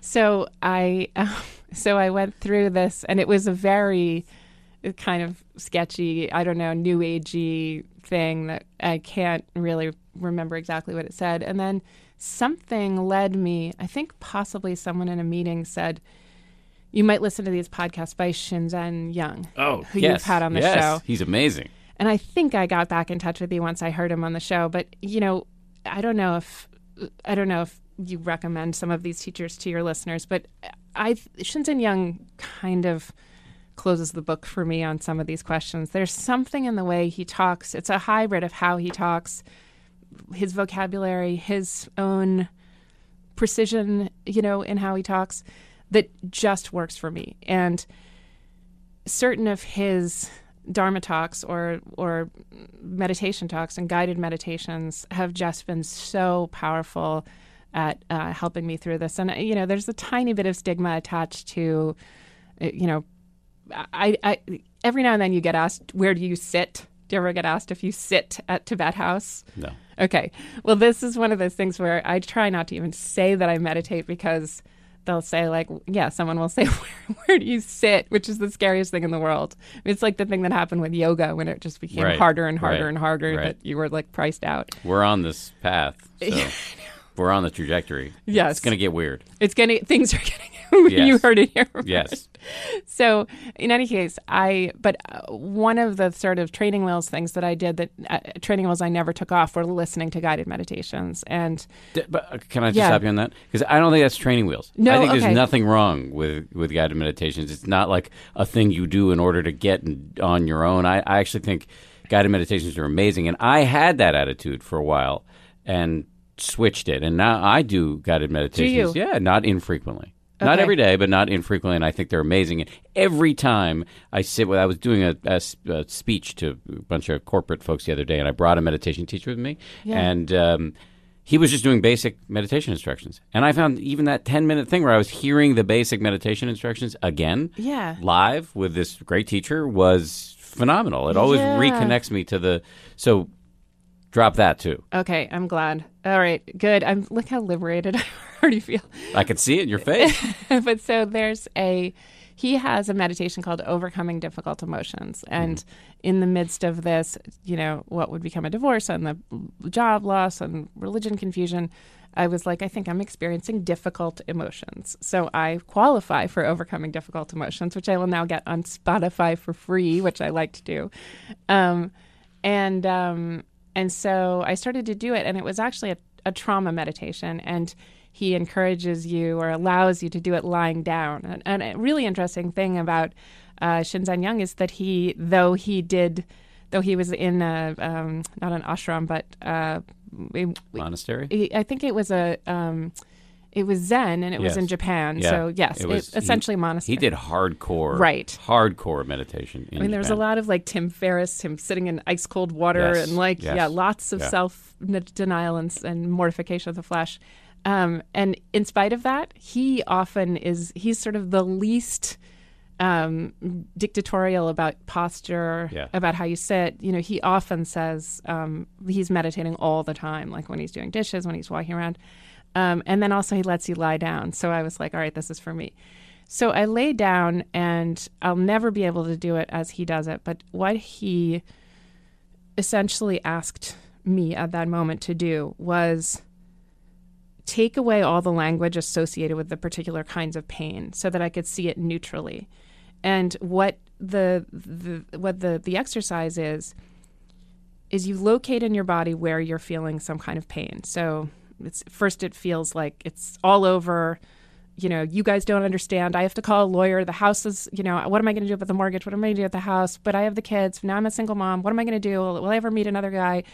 S3: So i um, [laughs] so i went through this and it was a very uh, kind of sketchy i don't know new agey thing that i can't really remember exactly what it said. And then something led me i think possibly someone in a meeting said you might listen to these podcasts by Shinzen Young.
S1: Oh,
S3: who
S1: yes,
S3: you've had on the
S1: yes.
S3: show.
S1: He's amazing.
S3: And I think I got back in touch with you once I heard him on the show. But you know, I don't know if I don't know if you recommend some of these teachers to your listeners, but I Shinzen Young kind of closes the book for me on some of these questions. There's something in the way he talks. It's a hybrid of how he talks, his vocabulary, his own precision, you know, in how he talks that just works for me. And certain of his Dharma talks or or meditation talks and guided meditations have just been so powerful at uh, helping me through this. And uh, you know, there's a tiny bit of stigma attached to, uh, you know, I, I every now and then you get asked, "Where do you sit?" Do you ever get asked if you sit at Tibet House?
S1: No.
S3: Okay. Well, this is one of those things where I try not to even say that I meditate because they'll say like, yeah, someone will say, [laughs] where, where, do you sit? Which is the scariest thing in the world. It's like the thing that happened with yoga when it just became
S1: right.
S3: harder and harder
S1: right.
S3: and harder
S1: right.
S3: that you were like priced out.
S1: We're on this path. [laughs] So. we're on the trajectory.
S3: Yes.
S1: It's going to get weird.
S3: It's to, things are [laughs] getting,
S1: yes.
S3: you heard it here.
S1: Yes. [laughs]
S3: So, in any case, I, but uh, one of the sort of training wheels things that I did that uh, training wheels I never took off were listening to guided meditations. And,
S1: D- but uh, can I just
S3: Yeah.
S1: stop you on that? Because I don't think that's training wheels.
S3: No,
S1: I think
S3: okay.
S1: there's nothing wrong with, with guided meditations. It's not like a thing you do in order to get on your own. I, I actually think guided meditations are amazing. And I had that attitude for a while and switched it. And now I do guided meditations.
S3: Do you?
S1: Yeah, not infrequently. Not every day, but not infrequently, and I think they're amazing. And every time I sit with, I was doing a speech to a bunch of corporate folks the other day, and I brought a meditation teacher with me,
S3: Yeah.
S1: and um, he was just doing basic meditation instructions. And I found even that 10 minute thing where I was hearing the basic meditation instructions again
S3: Yeah.
S1: live with this great teacher was phenomenal. It always
S3: Yeah.
S1: reconnects me to the. So drop that too.
S3: Okay, I'm glad. All right, good. I'm look how liberated [laughs] I already feel.
S1: I could see it in your face. [laughs]
S3: but so there's a he has a meditation called overcoming difficult emotions. And in the midst of this you know what would become a divorce and the job loss and religion confusion i was like i think i'm experiencing difficult emotions. So i qualify for overcoming difficult emotions which i will now get on spotify for free which i like to do. Um, and um, and so I started to do it, and it was actually a, a trauma meditation, and he encourages you or allows you to do it lying down. And, and a really interesting thing about uh, Shinzen Young is that he, though he did, though he was in a um, not an ashram, but uh, we-
S1: Monastery.
S3: I think it was a. Um, it was Zen, and it was in Japan.
S1: Yeah.
S3: So yes,
S1: It was-
S3: it, essentially
S1: he-
S3: monastery.
S1: He did hardcore,
S3: Right.
S1: Hardcore meditation. In
S3: I mean, there was a lot of like Tim Ferriss, him sitting in ice cold water,
S1: Yes,
S3: and like
S1: yes,
S3: yeah, lots of
S1: yeah.
S3: self denial and, and mortification of the flesh. Um, and in spite of that, he often is he's sort of the least um, dictatorial about posture,
S1: Yeah.
S3: about how you sit. You know, he often says um, he's meditating all the time, like when he's doing dishes, when he's walking around. Um, and then also he lets you lie down. So I was like, all right, this is for me. So I lay down, and I'll never be able to do it as he does it. But what he essentially asked me at that moment to do was take away all the language associated with the particular kinds of pain so that I could see it neutrally. And what the, the what the the exercise is is you locate in your body where you're feeling some kind of pain. So it's first it feels like it's all over you know, you guys don't understand. I have to call a lawyer. The house is, you know, what am I going to do about the mortgage? What am I going to do with the house? But I have the kids. Now I'm a single mom. What am I going to do? Will I ever meet another guy?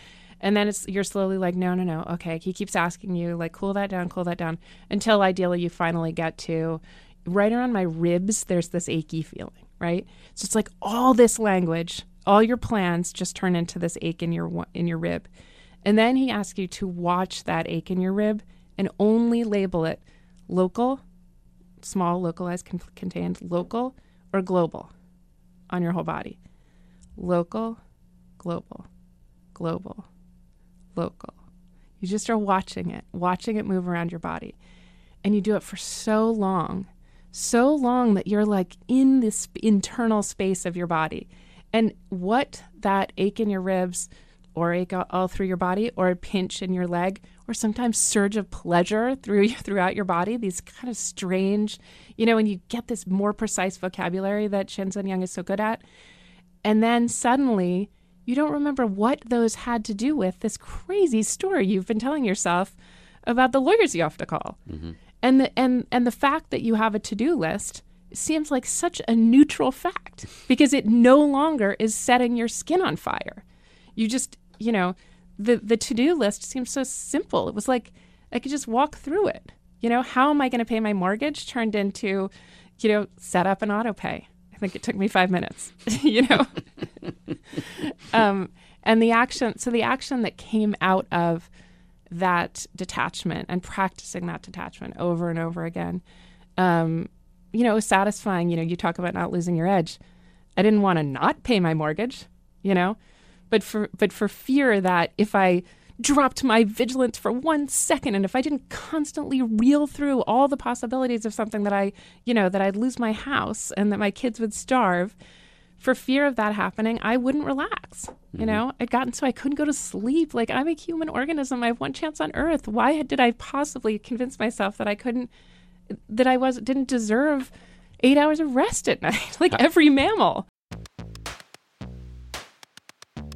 S3: And then it's you're slowly like, no, no, no. Okay. He keeps asking you, like, cool that down, cool that down, until ideally you finally get to right around my ribs. There's this achy feeling, right? So it's like all this language, all your plans just turn into this ache in your in your rib, and then he asks you to watch that ache in your rib and only label it local, small, localized, con- contained, local, or global on your whole body. Local, global, global, local. You just are watching it, watching it move around your body. And you do it for so long, so long that you're like in this internal space of your body. And what that ache in your ribs, or ache all- through your body, or a pinch in your leg, or sometimes surge of pleasure through [laughs] throughout your body. These kind of strange, you know, and you get this more precise vocabulary that Shinzen Young is so good at, and then suddenly you don't remember what those had to do with this crazy story you've been telling yourself about the lawyers you have to call, mm-hmm. and the and and the fact that you have a to do list seems like such a neutral fact because it no longer is setting your skin on fire. You just, you know, the the to-do list seems so simple. It was like I could just walk through it. You know, how am I going to pay my mortgage turned into, you know, set up an auto pay. I think it took me five minutes, [laughs] you know. [laughs] um, and the action, so the action that came out of that detachment and practicing that detachment over and over again, um, you know, satisfying. You know, you talk about not losing your edge. I didn't want to not pay my mortgage, you know, but for but for fear that if I dropped my vigilance for one second and if I didn't constantly reel through all the possibilities of something that I, you know, that I'd lose my house and that my kids would starve, for fear of that happening, I wouldn't relax. Mm-hmm. You know, I'd gotten so I couldn't go to sleep. Like I'm a human organism. I have one chance on earth. Why did I possibly convince myself that I couldn't that I was didn't deserve 8 hours of rest at [laughs] night like every mammal?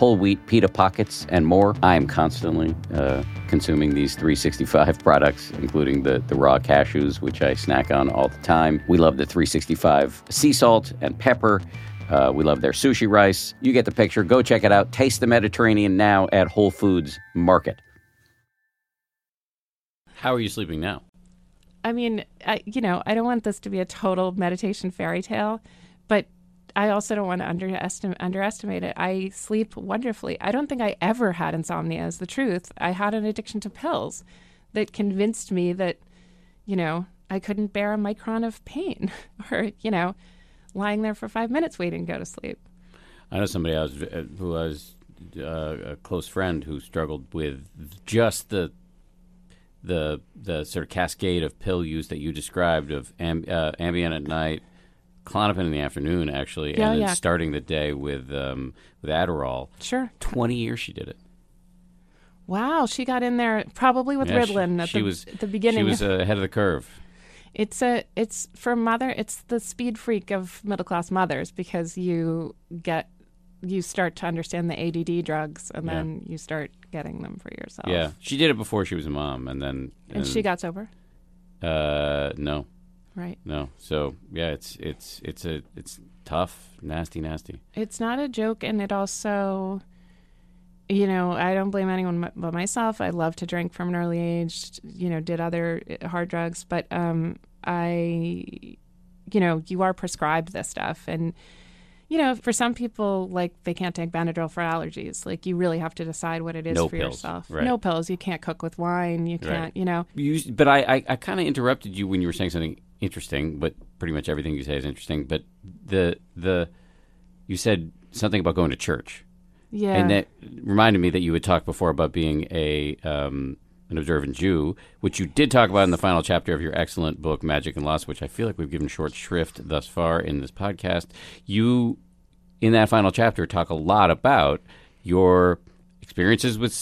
S1: whole wheat pita pockets, and more. I am constantly uh, consuming these 365 [laughs] products, including the, the raw cashews, which I snack on all the time. We love the 365 sea salt and pepper. Uh, we love their sushi rice. You get the picture. Go check it out. Taste the Mediterranean now at Whole Foods Market. How are you sleeping now?
S3: I mean, I, you know, I don't want this to be a total meditation fairy tale, but I also don't want to underestimate underestimate it. I sleep wonderfully. I don't think I ever had insomnia. Is the truth. I had an addiction to pills that convinced me that, you know, I couldn't bear a micron of pain, [laughs] or you know, lying there for five minutes waiting to go to sleep.
S1: I know somebody I was, uh, who was uh, a close friend who struggled with just the the the sort of cascade of pill use that you described of amb- uh, Ambien at night, Klonopin in the afternoon, actually,
S3: yeah,
S1: and then
S3: yeah.
S1: starting the day with um, with Adderall.
S3: Sure.
S1: Twenty years she did it.
S3: Wow, she got in there probably with
S1: Yeah,
S3: Ritalin
S1: she,
S3: at,
S1: she
S3: the,
S1: was
S3: at the beginning.
S1: She was uh, ahead of the curve.
S3: It's a it's for mother. It's the speed freak of middle class mothers because you get you start to understand the ADD drugs and
S1: Yeah.
S3: then you start getting them for yourself.
S1: Yeah, she did it before she was a mom, and then
S3: And she got sober,
S1: uh, no,
S3: right?
S1: no. So yeah, it's it's it's a it's tough, nasty, nasty.
S3: It's not a joke, and it also, you know, I don't blame anyone but myself. I love to drink from an early age. You know, did other uh, hard drugs, but um, I, you know, you are prescribed this stuff, and you know, for some people, like they can't take Benadryl for allergies. Like you really have to decide what it is
S1: No
S3: for
S1: pills,
S3: yourself.
S1: right.
S3: No pills. You can't cook with wine. You can't,
S1: Right.
S3: you know.
S1: You, but I, I, I kind of interrupted you when you were saying something interesting, but pretty much everything you say is interesting. But the the you said something about going to church,
S3: Yeah.
S1: and that reminded me that you had talked before about being a um, an observant Jew, which you did talk about in the final chapter of your excellent book Magic and Loss, which I feel like we've given short shrift thus far in this podcast. You in that final chapter talk a lot about your experiences with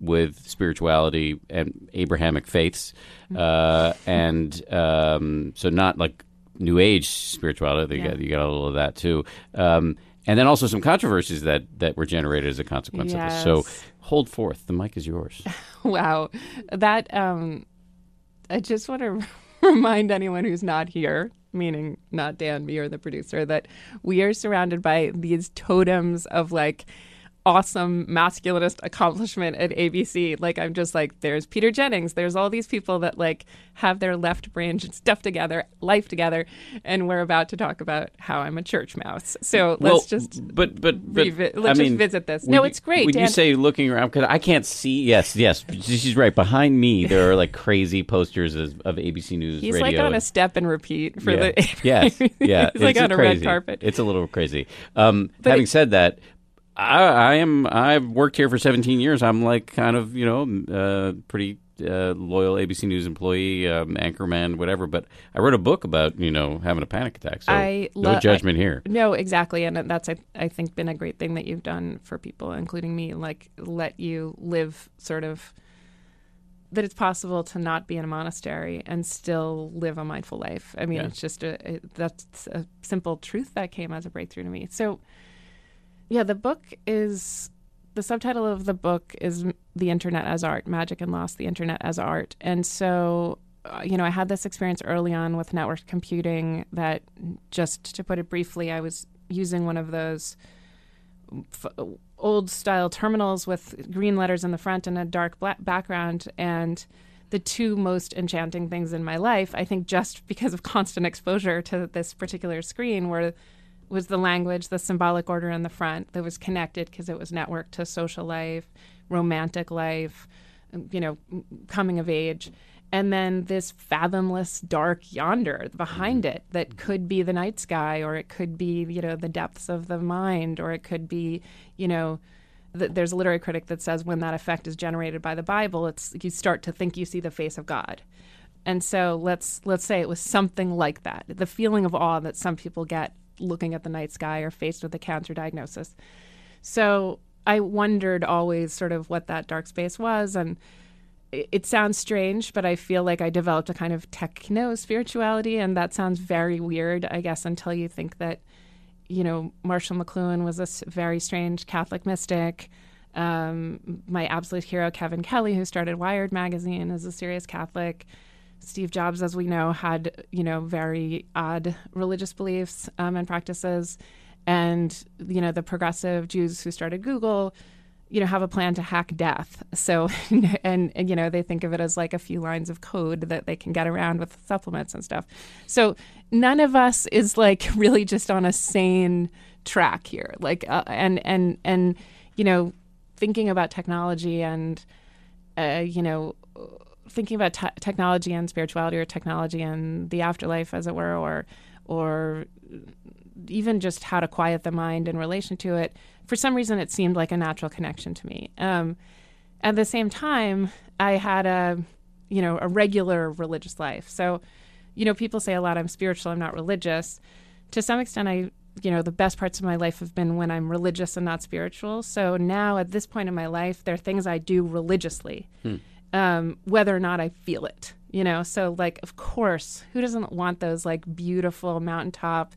S1: with spirituality and Abrahamic faiths, uh, and um, so not like New Age spirituality. You,
S3: Yeah.
S1: got, you got a little of that too, um, and then also some controversies that that were generated as a consequence of this. So hold forth. The mic is yours. [laughs]
S3: wow. That um I just want to [laughs] remind anyone who's not here, meaning not Dan, me or the producer, that we are surrounded by these totems of like awesome masculinist accomplishment at ABC. Like I'm just like, there's Peter Jennings, there's all these people that like have their left brain [laughs] stuff together, life together, and we're about to talk about how I'm a church mouse. So let's just
S1: but but, but
S3: revi- let's just
S1: mean,
S3: visit this. No,
S1: you-
S3: it's great,
S1: When you say looking around, because I can't see. Yes, yes, she's right. Behind me, there are like crazy posters of, of ABC News.
S3: He's
S1: radio.
S3: like on a step and repeat for
S1: yeah.
S3: the
S1: yes, [laughs] yeah.
S3: He's like on a
S1: crazy.
S3: red carpet.
S1: It's a little crazy. Um, having said that, I, I am. I've worked here for 17 years. I'm like kind of you know uh, pretty uh, loyal ABC News employee, um, anchorman, whatever. But I wrote a book about you know having a panic attack. So
S3: I
S1: no
S3: lo-
S1: judgment here.
S3: No, exactly, and that's I, I think been a great thing that you've done for people, including me. Like let you live sort of that it's possible to not be in a monastery and still live a mindful life. I mean,
S1: Yeah.
S3: it's just a, it, that's a simple truth that came as a breakthrough to me. So, yeah, the book is the subtitle of the book is the internet as art, magic and loss, the internet as art, and so. Uh, you know, I had this experience early on with network computing that, just to put it briefly, I was using one of those f- old style terminals with green letters in the front and a dark black background. And the two most enchanting things in my life, I think, just because of constant exposure to this particular screen, were was the language, the symbolic order in the front that was connected because it was networked to social life, romantic life, you know, coming of age. And then this fathomless dark yonder behind it that mm-hmm. could be the night sky, or it could be, you know, the depths of the mind, or it could be, you know, th- there's a literary critic that says when that effect is generated by the Bible, it's you start to think you see the face of God. And so let's let's say it was something like that. The feeling of awe that some people get looking at the night sky or faced with a cancer diagnosis. So I wondered always sort of what that dark space was and it it sounds strange, but I feel like I developed a kind of techno spirituality, and that sounds very weird, I guess, until you think that, you know, Marshall McLuhan was a very strange Catholic mystic. Um, my absolute hero, Kevin Kelly, who started Wired magazine, is a serious Catholic. Steve Jobs, as we know, had you know very odd religious beliefs um, and practices, and you know the progressive Jews who started Google, you know, have a plan to hack death. So, [laughs] and, and you know they think of it as like a few lines of code that they can get around with supplements and stuff. So none of us is like [laughs] really just on a sane track here. Like uh, and and and you know thinking about technology and uh, you know thinking about te- technology and spirituality or technology and the afterlife as it were or or even just how to quiet the mind in relation to it for some reason it seemed like a natural connection to me. Um, at the same time i had a you know a regular religious life. So you know people say a lot i'm spiritual i'm not religious. To some extent i you know the best parts of my life have been when i'm religious and not spiritual. So now at this point in my life there are things i do religiously um, whether or not I feel it. You know, so like, of course, who doesn't want those like beautiful mountaintop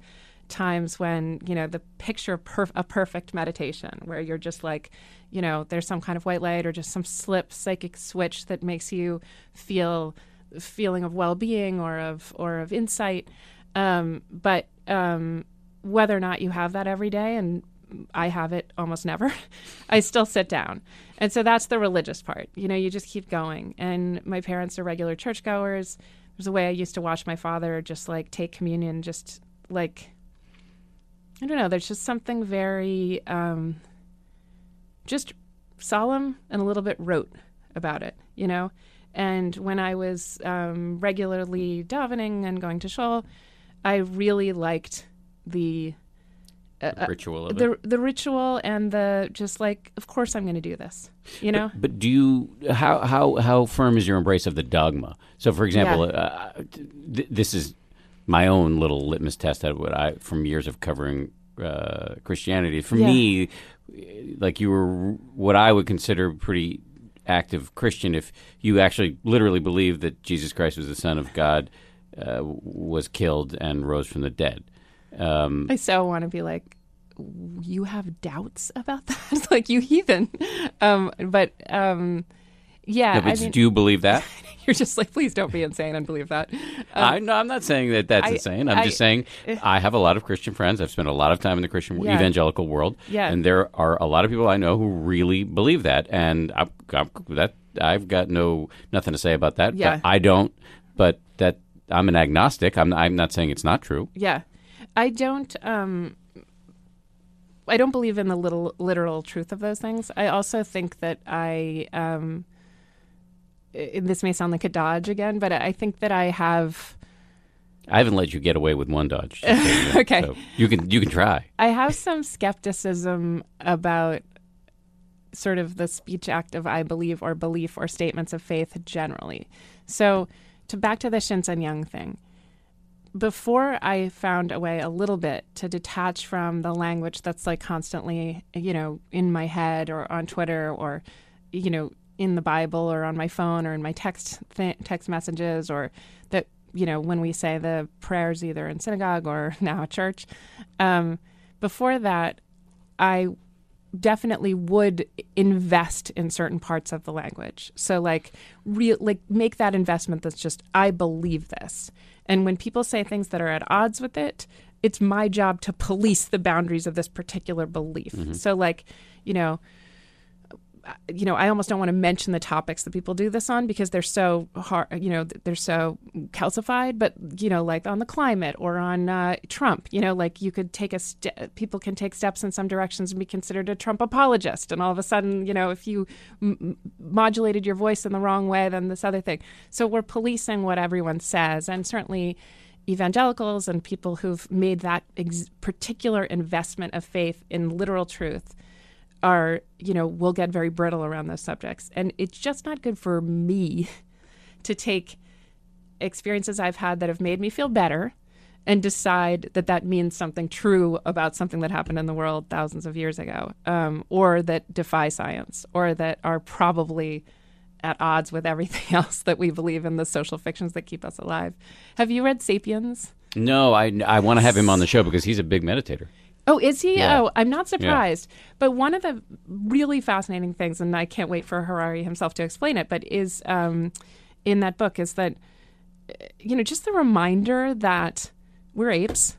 S3: times when you know the picture perf- a perfect meditation where you're just like, you know, there's some kind of white light or just some slip psychic switch that makes you feel feeling of well-being or of or of insight. Um, but um, whether or not you have that every day and I have it almost never. [laughs] I still sit down. And so that's the religious part. You know, you just keep going. And my parents are regular churchgoers. There's a way I used to watch my father just like take communion, just like I don't know. There's just something very um, just solemn and a little bit rote about it, you know. And when I was um, regularly davening and going to shul, I really liked the
S1: uh, ritual of
S3: the
S1: it.
S3: the ritual and the just like of course I'm going to do this you know
S1: but, but, do you how how how firm is your embrace of the dogma so for example yeah. uh, th- this is my own little litmus test of what I from years of covering uh, Christianity for yeah. me like you were what I would consider pretty active Christian if you actually literally believe that Jesus Christ was the son of God uh, was killed and rose from the dead
S3: um, I so want to be like, you have doubts about [laughs] that, [laughs] like you heathen. Um, but um, yeah,
S1: no, but I mean, do you believe that? [laughs]
S3: you're just like, please don't be insane and believe that. Um,
S1: I, no, I'm not saying that that's I, insane. I'm I, just saying eh. I have a lot of Christian friends. I've spent a lot of time in the Christian yeah. evangelical world,
S3: yeah.
S1: and there are a lot of people I know who really believe that, and I, I, that I've got no nothing to say about that.
S3: Yeah.
S1: I don't. But that I'm an agnostic. I'm I'm not saying it's not true.
S3: Yeah. I don't. Um, I don't believe in the little literal truth of those things. I also think that I. Um, this may sound like a dodge again, but I think that I have.
S1: I haven't let you get away with one dodge. [laughs]
S3: okay,
S1: so you can you can try.
S3: I have some skepticism about sort of the speech act of I believe or belief or statements of faith generally. So, to back to the Shinzen Young thing before I found a way a little bit to detach from the language that's like constantly, you know, in my head or on Twitter or, you know, in the Bible or on my phone or in my text th- text messages or that you know when we say the prayers either in synagogue or [laughs] now at church. Um, before that, I definitely would invest in certain parts of the language. So like real like make that investment that's just I believe this. And when people say things that are at odds with it, it's my job to police the boundaries of this particular belief. Mm-hmm. So like, you know, you know, I almost don't want to mention the topics that people do this on because they're so hard, you know, they're so calcified. But you know, like on the climate or on uh, Trump, you know, like you could take a step, people can take steps in some directions and be considered a Trump apologist, and all of a sudden, you know, if you m- modulated your voice in the wrong way, then this other thing. So we're policing what everyone says, and certainly evangelicals and people who've made that ex- particular investment of faith in literal truth are, you know, will get very brittle around those subjects. And it's just not good for me [laughs] to take experiences I've had that have made me feel better and decide that that means something true about something that happened in the world thousands of years ago, um, or that defy science, or that are probably at odds with everything [laughs] else that we believe in the social fictions that keep us alive. Have you read *Sapiens*?
S1: No, I, I want to have him on the show because he's a big meditator.
S3: Oh, is he? Yeah. Oh, I'm not surprised. Yeah. But one of the really fascinating things, and I can't wait for Harari himself to explain it, but is um, in that book is that, you know, just the reminder that we're apes.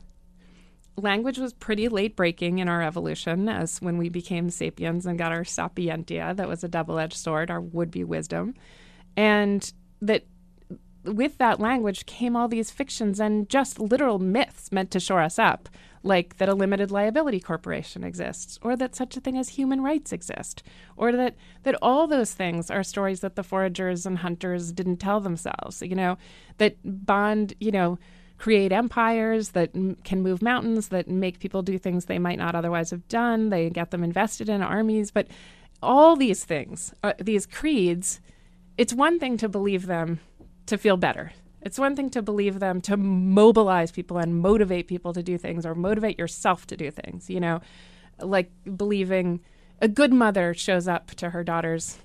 S3: Language was pretty late breaking in our evolution, as when we became sapiens and got our sapientia, that was a double edged sword, our would be wisdom. And that with that language came all these fictions and just literal myths meant to shore us up like that a limited liability corporation exists, or that such a thing as human rights exist, or that that all those things are stories that the foragers and hunters didn't tell themselves. You know, that bond, you know, create empires that m- can move mountains, that make people do things they might not otherwise have done. They get them invested in armies, but all these things, uh, these creeds, it's one thing to believe them to feel better it's one thing to believe them, to mobilize people and motivate people to do things or motivate yourself to do things, you know, like believing a good mother shows up to her daughter's.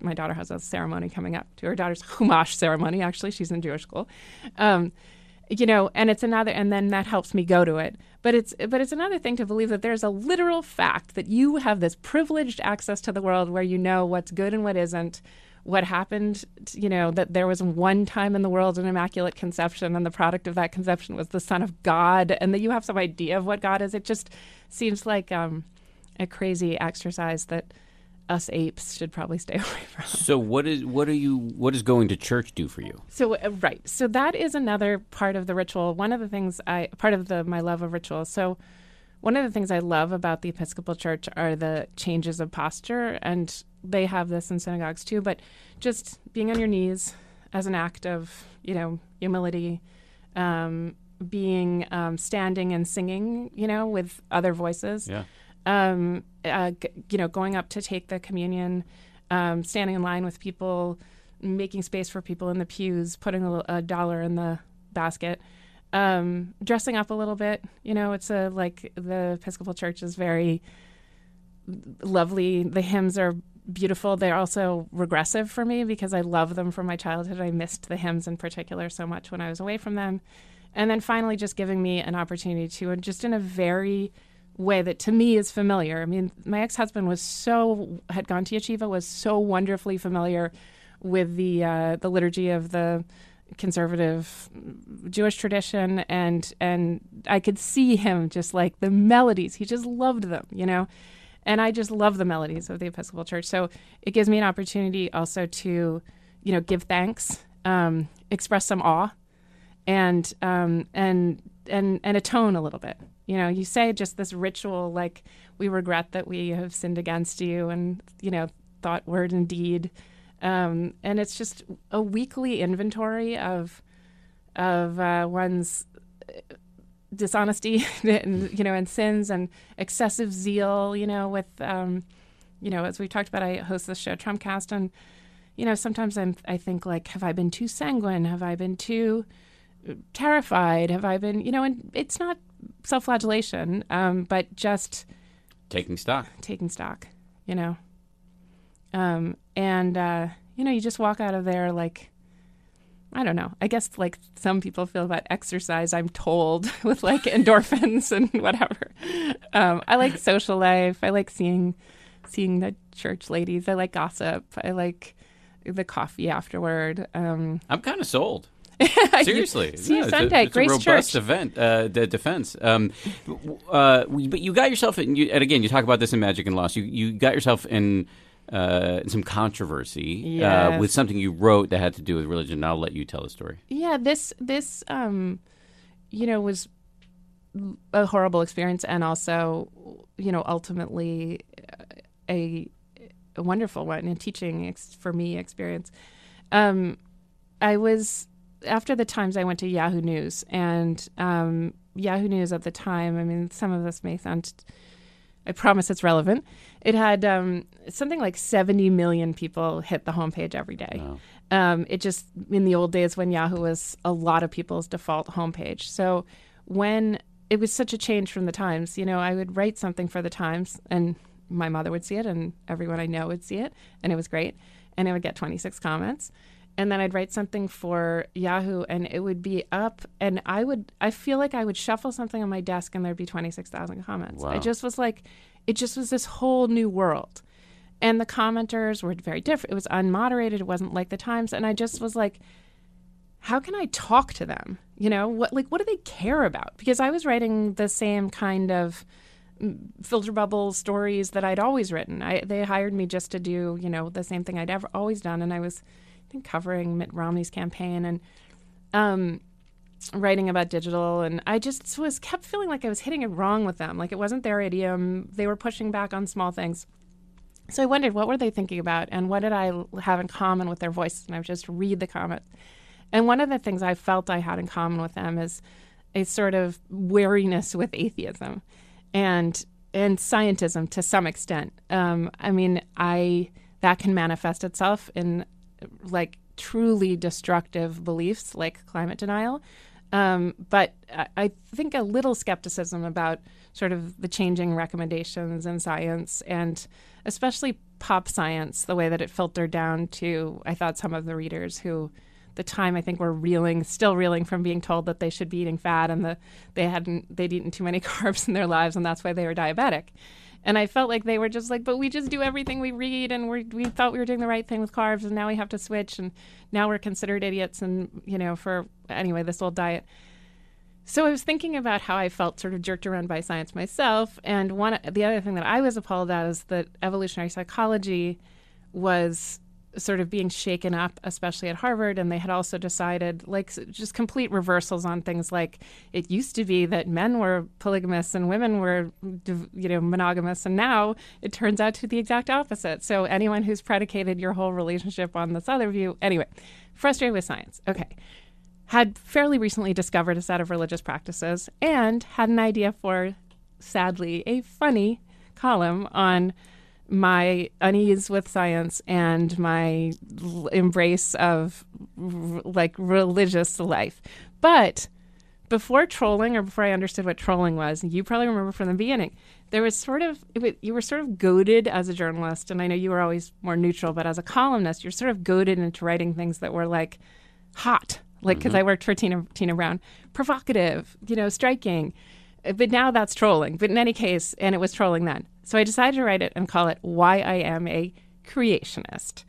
S3: My daughter has a ceremony coming up to her daughter's Chumash ceremony. Actually, she's in Jewish school. Um, you know and it's another and then that helps me go to it but it's but it's another thing to believe that there's a literal fact that you have this privileged access to the world where you know what's good and what isn't what happened, you know, that there was one time in the world an immaculate conception and the product of that conception was the Son of God, and that you have some idea of what God is. It just seems like um, a crazy exercise that us apes should probably stay [laughs] away from.
S1: So what is what are you what does going to church do for you?
S3: So uh, right. So that is another part of the ritual. One of the things I part of the my love of ritual. So one of the things I love about the Episcopal Church are the changes of posture, and they have this in synagogues too. But just being on your knees as an act of, you know, humility, um, being um, standing and singing, you know, with other voices.
S1: Yeah.
S3: Um, uh, g- you know, going up to take the communion, um, standing in line with people, making space for people in the pews, putting a, a dollar in the basket, um, dressing up a little bit. You know, it's a like the Episcopal Church is very lovely. The hymns are beautiful. They're also regressive for me because I love them from my childhood. I missed the hymns in particular so much when I was away from them. And then finally, just giving me an opportunity to, and just in a very way that to me is familiar. I mean, my ex husband was so, had gone to Yeshiva, was so wonderfully familiar with the, uh, the liturgy of the conservative Jewish tradition. And, and I could see him just like the melodies, he just loved them, you know? And I just love the melodies of the Episcopal Church. So it gives me an opportunity also to, you know, give thanks, um, express some awe, and um, and and and atone a little bit. You know, you say just this ritual like we regret that we have sinned against you, and you know, thought, word, and deed, um, and it's just a weekly inventory of of uh, one's dishonesty [laughs] and you know and sins and excessive zeal you know with um you know as we've talked about i host this show trumpcast and you know sometimes i'm i think like have i been too sanguine? Have i been too terrified? Have i been you know and it's not self-flagellation um but just
S1: Taking stock.
S3: taking stock you know? Um and uh you know you just walk out of there like I don't know. I guess like some people feel about exercise, I'm told, [laughs] with like endorphins and whatever. Um, I like social life. I like seeing seeing the church ladies. I like gossip. I like the coffee afterward. Um,
S1: I'm kind of sold. [laughs] Seriously,
S3: see you
S1: it's
S3: Sunday,
S1: a, it's
S3: Grace
S1: a robust
S3: Church.
S1: event, uh, the defense. Um, uh, but you got yourself, in, you, and again, you talk about this in Magic and Loss. You you got yourself in uh, some controversy uh, with something you wrote that had to do with religion. I'll let you tell the story.
S3: yeah, this this um, you know was a horrible experience, and also you know ultimately uh, a, a wonderful one, and teaching ex- for me experience. Um, I was after the Times. I went to Yahoo News, and um, Yahoo News at the time. I mean, some of this may sound. I promise it's relevant. It had um, something like 70 million people hit the homepage every day.
S1: Wow.
S3: Um, it just in the old days when Yahoo was a lot of people's default homepage. So when it was such a change from the Times, you know, I would write something for the Times, and my mother would see it, and everyone I know would see it, and it was great, and I would get 26 comments. And then I'd write something for Yahoo, and it would be up, and I would, I feel like I would shuffle something on my desk, and there'd be 26,000 comments. I just was like, it just was this whole new world and the commenters were very different. It was unmoderated. It wasn't like the Times, and I just was like, how can I talk to them? You know, what like what do they care about? Because I was writing the same kind of filter bubble stories that I'd always written. I they hired me just to do you know the same thing I'd ever always done, and I was I think covering Mitt Romney's campaign and um writing about digital and I just was kept feeling like I was hitting it wrong with them. Like it wasn't their idiom. They were pushing back on small things. So I wondered what were they thinking about and what did I have in common with their voices? And I would just read the comments and one of the things I felt I had in common with them is a sort of wariness with atheism and and scientism to some extent. Um, I mean I that can manifest itself in like truly destructive beliefs like climate denial. Um, but I, think a little skepticism about sort of the changing recommendations in science and especially pop science, the way that it filtered down to, I thought, some of the readers who the time I think were reeling, still reeling from being told that they should be eating fat and the, they hadn't, they'd eaten too many [laughs] carbs in their lives and that's why they were diabetic. And I felt like they were just like, but we just do everything we read, and we we thought we were doing the right thing with carbs, and now we have to switch, and now we're considered idiots, and you know, for anyway, this old diet. So I was thinking about how I felt sort of jerked around by science myself, and one the other thing that I was appalled at is that evolutionary psychology was sort of being shaken up, especially at Harvard. And they had also decided, like, just complete reversals on things like it used to be that men were polygamous and women were, you know, monogamous. And now it turns out to the exact opposite. So anyone who's predicated your whole relationship on this other view, anyway, frustrated with science. Okay. Had fairly recently discovered a set of religious practices and had an idea for, sadly, a funny column on my unease with science and my l- embrace of r- like religious life. But before trolling or before I understood what trolling was, you probably remember from the beginning, there was sort of you were sort of goaded as a journalist, and I know you were always more neutral, but as a columnist, you're sort of goaded into writing things that were like hot, like because mm-hmm. I worked for Tina Tina Brown, provocative, you know, striking. But now that's trolling. But in any case, and it was trolling then. So I decided to write it and call it Why I Am a Creationist.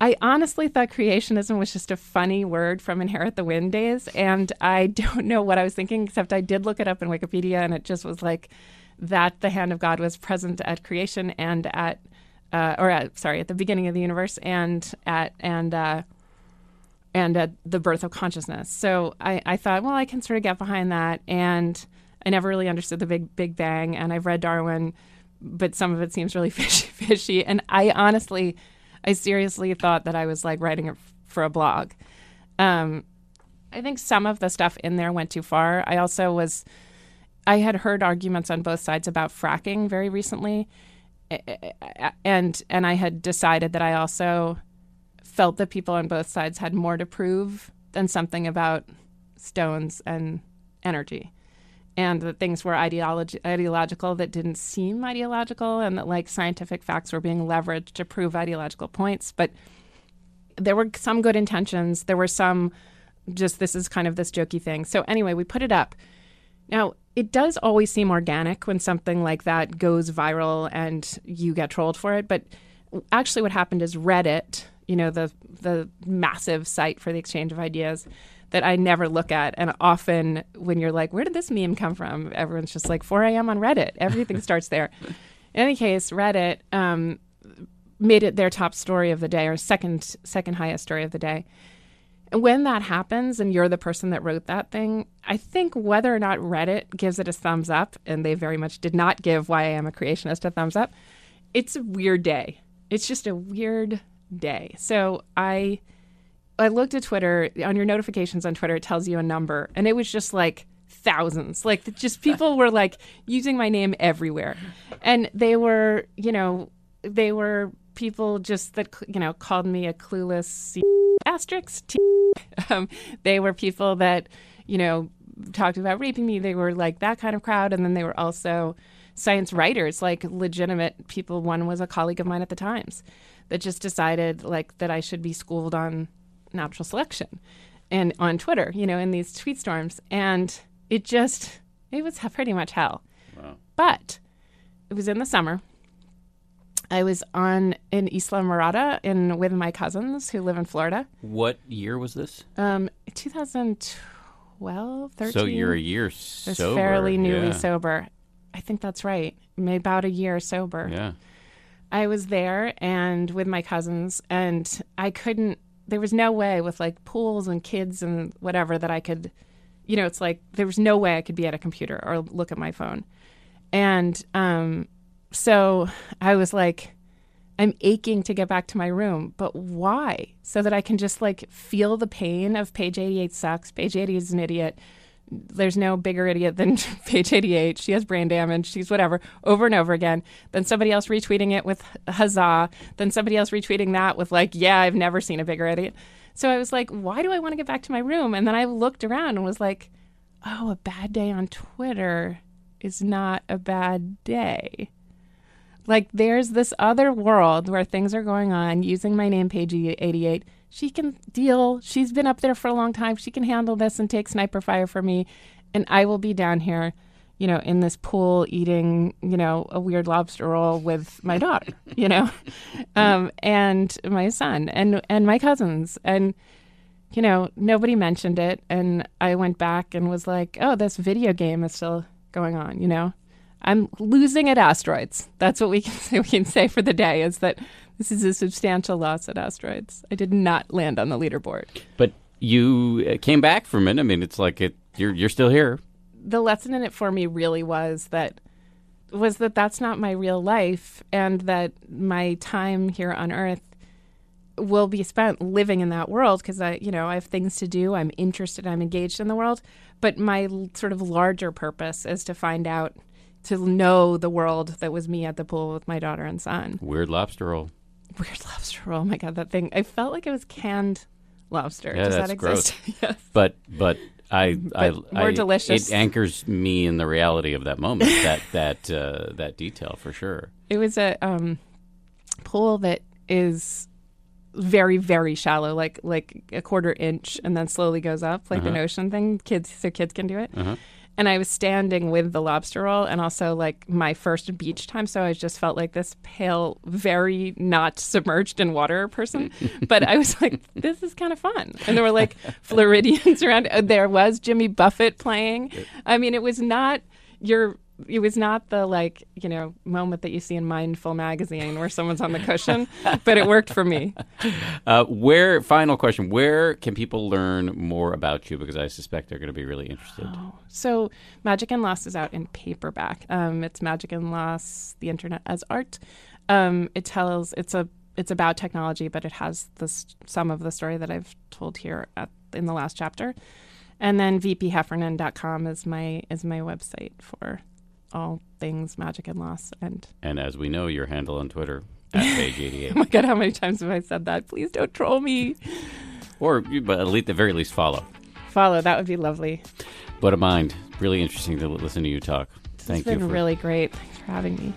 S3: I honestly thought creationism was just a funny word from Inherit the Wind days. And I [laughs] don't know what I was thinking, except I did look it up in Wikipedia and it just was like that the hand of God was present at creation and at, uh, or at, sorry, at the beginning of the universe and at, and, uh, and at the birth of consciousness. So I, I thought, well, I can sort of get behind that. And I never really understood the big Big Bang. And I've read Darwin, but some of it seems really [laughs] fishy. fishy. And I honestly, I seriously thought that I was like writing it for a blog. Um, I think some of the stuff in there went too far. I also was, I had heard arguments on both sides about fracking very recently, and and I had decided that I also felt that people on both sides had more to prove than something about stones and energy and that things were ideology, ideological that didn't seem ideological and that like scientific facts were being leveraged to prove ideological points. But there were some good intentions. There were some just this is kind of this jokey thing. So anyway we put it up. Now it does always seem organic when something like that goes viral and you get trolled for it. But actually what happened is reddit you know the the massive site for the exchange of ideas that I never look at. And often when you're like, where did this meme come from? Everyone's just like, 4 a.m. on Reddit. Everything [laughs] starts there. In any case, Reddit um, made it their top story of the day or second second highest story of the day. And when that happens and you're the person that wrote that thing, I think whether or not Reddit gives it a thumbs up, and they very much did not give Why I Am a Creationist a thumbs up, it's a weird day. It's just a weird day. So I I looked at Twitter on your notifications on Twitter. It tells you a number, and it was just like thousands. Like just people were like using my name everywhere, and they were, you know, they were people just that you know called me a clueless asterisk. [laughs] Um, they were people that you know talked about raping me. They were like that kind of crowd, and then they were also science writers, like legitimate people. One was a colleague of mine at the Times that just decided like that I should be schooled on natural selection and on Twitter, you know, in these tweet storms. And it just, it was pretty much hell.
S1: Wow.
S3: But it was in the summer. I was on in Islamorada in with my cousins who live in Florida.
S1: What year was this?
S3: Um, 2012, 13.
S1: So you're a year
S3: I was fairly newly
S1: yeah.
S3: sober. I think that's right. Maybe about a year sober.
S1: Yeah.
S3: I was there and with my cousins, and I couldn't. There was no way with like pools and kids and whatever that I could, you know, it's like there was no way I could be at a computer or look at my phone, and um, so I was like, I'm aching to get back to my room, but why? So that I can just like feel the pain of page 88 sucks. Page 88 is an idiot. There's no bigger idiot than [laughs] page 88. She has brain damage. She's whatever, over and over again. Then somebody else retweeting it with huzzah. Then somebody else retweeting that with like, yeah, I've never seen a bigger idiot. So I was like, why do I want to get back to my room? And then I looked around and was like, oh, a bad day on Twitter is not a bad day. Like there's this other world where things are going on using my name page 88. She can deal. She's been up there for a long time. She can handle this and take sniper fire for me. And I will be down here, you know, in this pool eating, you know, a weird lobster roll with my daughter, you know, [laughs] um, and my son and and my cousins. And you know, nobody mentioned it. And I went back and was like, oh, this video game is still going on, you know? I'm losing at asteroids. That's what we [laughs] can say, we can say for the day is that This is a substantial loss at asteroids. I did not land on the leaderboard.
S1: But you uh, came back from it. I mean, it's like it. You're you're still here.
S3: The lesson in it for me really was that was that that's not my real life, and that my time here on Earth will be spent living in that world because I, you know, I have things to do. I'm interested. I'm engaged in the world. But my l- sort of larger purpose is to find out, to know the world that was me at the pool with my daughter and son.
S1: Weird lobster roll.
S3: Weird [laughs] lobster roll. Oh my god, that thing! I felt like it was canned lobster.
S1: Yeah,
S3: Does
S1: that's
S3: that exist? [laughs] yes.
S1: But but I [laughs] I,
S3: more
S1: I-
S3: delicious.
S1: It anchors me in the reality of that moment. that that uh, that detail for sure.
S3: It was a um, pool that is very very shallow, like like a quarter inch, and then slowly goes up, like an ocean thing. Kids, so kids can do it. And I was standing with the lobster roll, and also like my first beach time, so I just felt like this pale, very not submerged in water person. [laughs] but I was like, this is kind of fun, and there were like [laughs] Floridians around. There was Jimmy Buffett playing. I mean, it was not your it was not the like you know moment that you see in mindful magazine where someone's on the cushion but it worked for me [laughs]
S1: Uh, where final question? Where can people learn more about you? Because I suspect they're going to be really interested.
S3: so magic and loss is out in paperback um, it's magic and loss the internet as art um, it tells it's a it's about technology but it has this some of the story that i've told here at, in the last chapter and then vpheffernan.com is my is my website for all things magic and loss and
S1: And as we know, your handle on Twitter [laughs] at page88,
S3: Oh my god, how many times have I said that? Please don't troll me. [laughs]
S1: or but at least the very least follow.
S3: Follow, that would be lovely.
S1: But a mind, really interesting to listen to you talk. Thank you.
S3: it's been. Really great. Thanks for having me.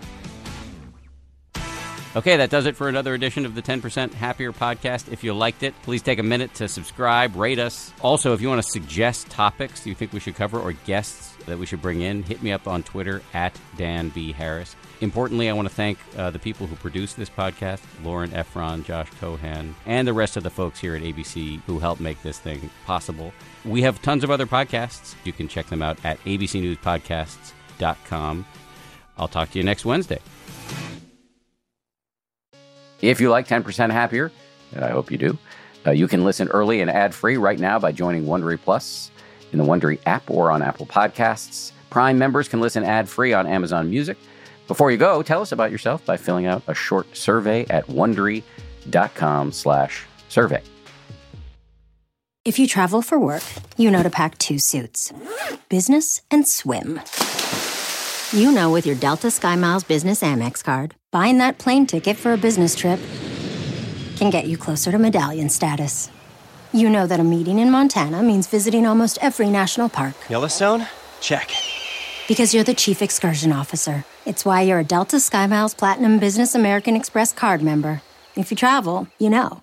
S1: Okay, that does it for another edition of the 10% Happier podcast. If you liked it, please take a minute to subscribe, rate us. Also, if you want to suggest topics you think we should cover or guests that we should bring in, hit me up on Twitter at Dan B. Harris. Importantly, I want to thank uh, the people who produce this podcast Lauren Efron, Josh Cohan, and the rest of the folks here at ABC who help make this thing possible. We have tons of other podcasts. You can check them out at abcnewspodcasts.com. I'll talk to you next Wednesday. If you like 10% Happier, and I hope you do, uh, you can listen early and ad free right now by joining Wondery Plus in the Wondery app or on Apple Podcasts. Prime members can listen ad free on Amazon Music. Before you go, tell us about yourself by filling out a short survey at wondery.com/slash survey.
S4: If you travel for work, you know to pack two suits business and swim. You know with your Delta SkyMiles Business Amex card, buying that plane ticket for a business trip can get you closer to medallion status. You know that a meeting in Montana means visiting almost every national park
S5: Yellowstone? Check.
S4: because you're the chief excursion officer. It's why you're a Delta SkyMiles Platinum Business American Express card member. If you travel, you know.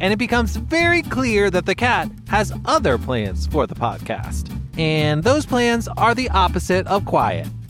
S6: and it becomes very clear that the cat has other plans for the podcast. And those plans are the opposite of quiet.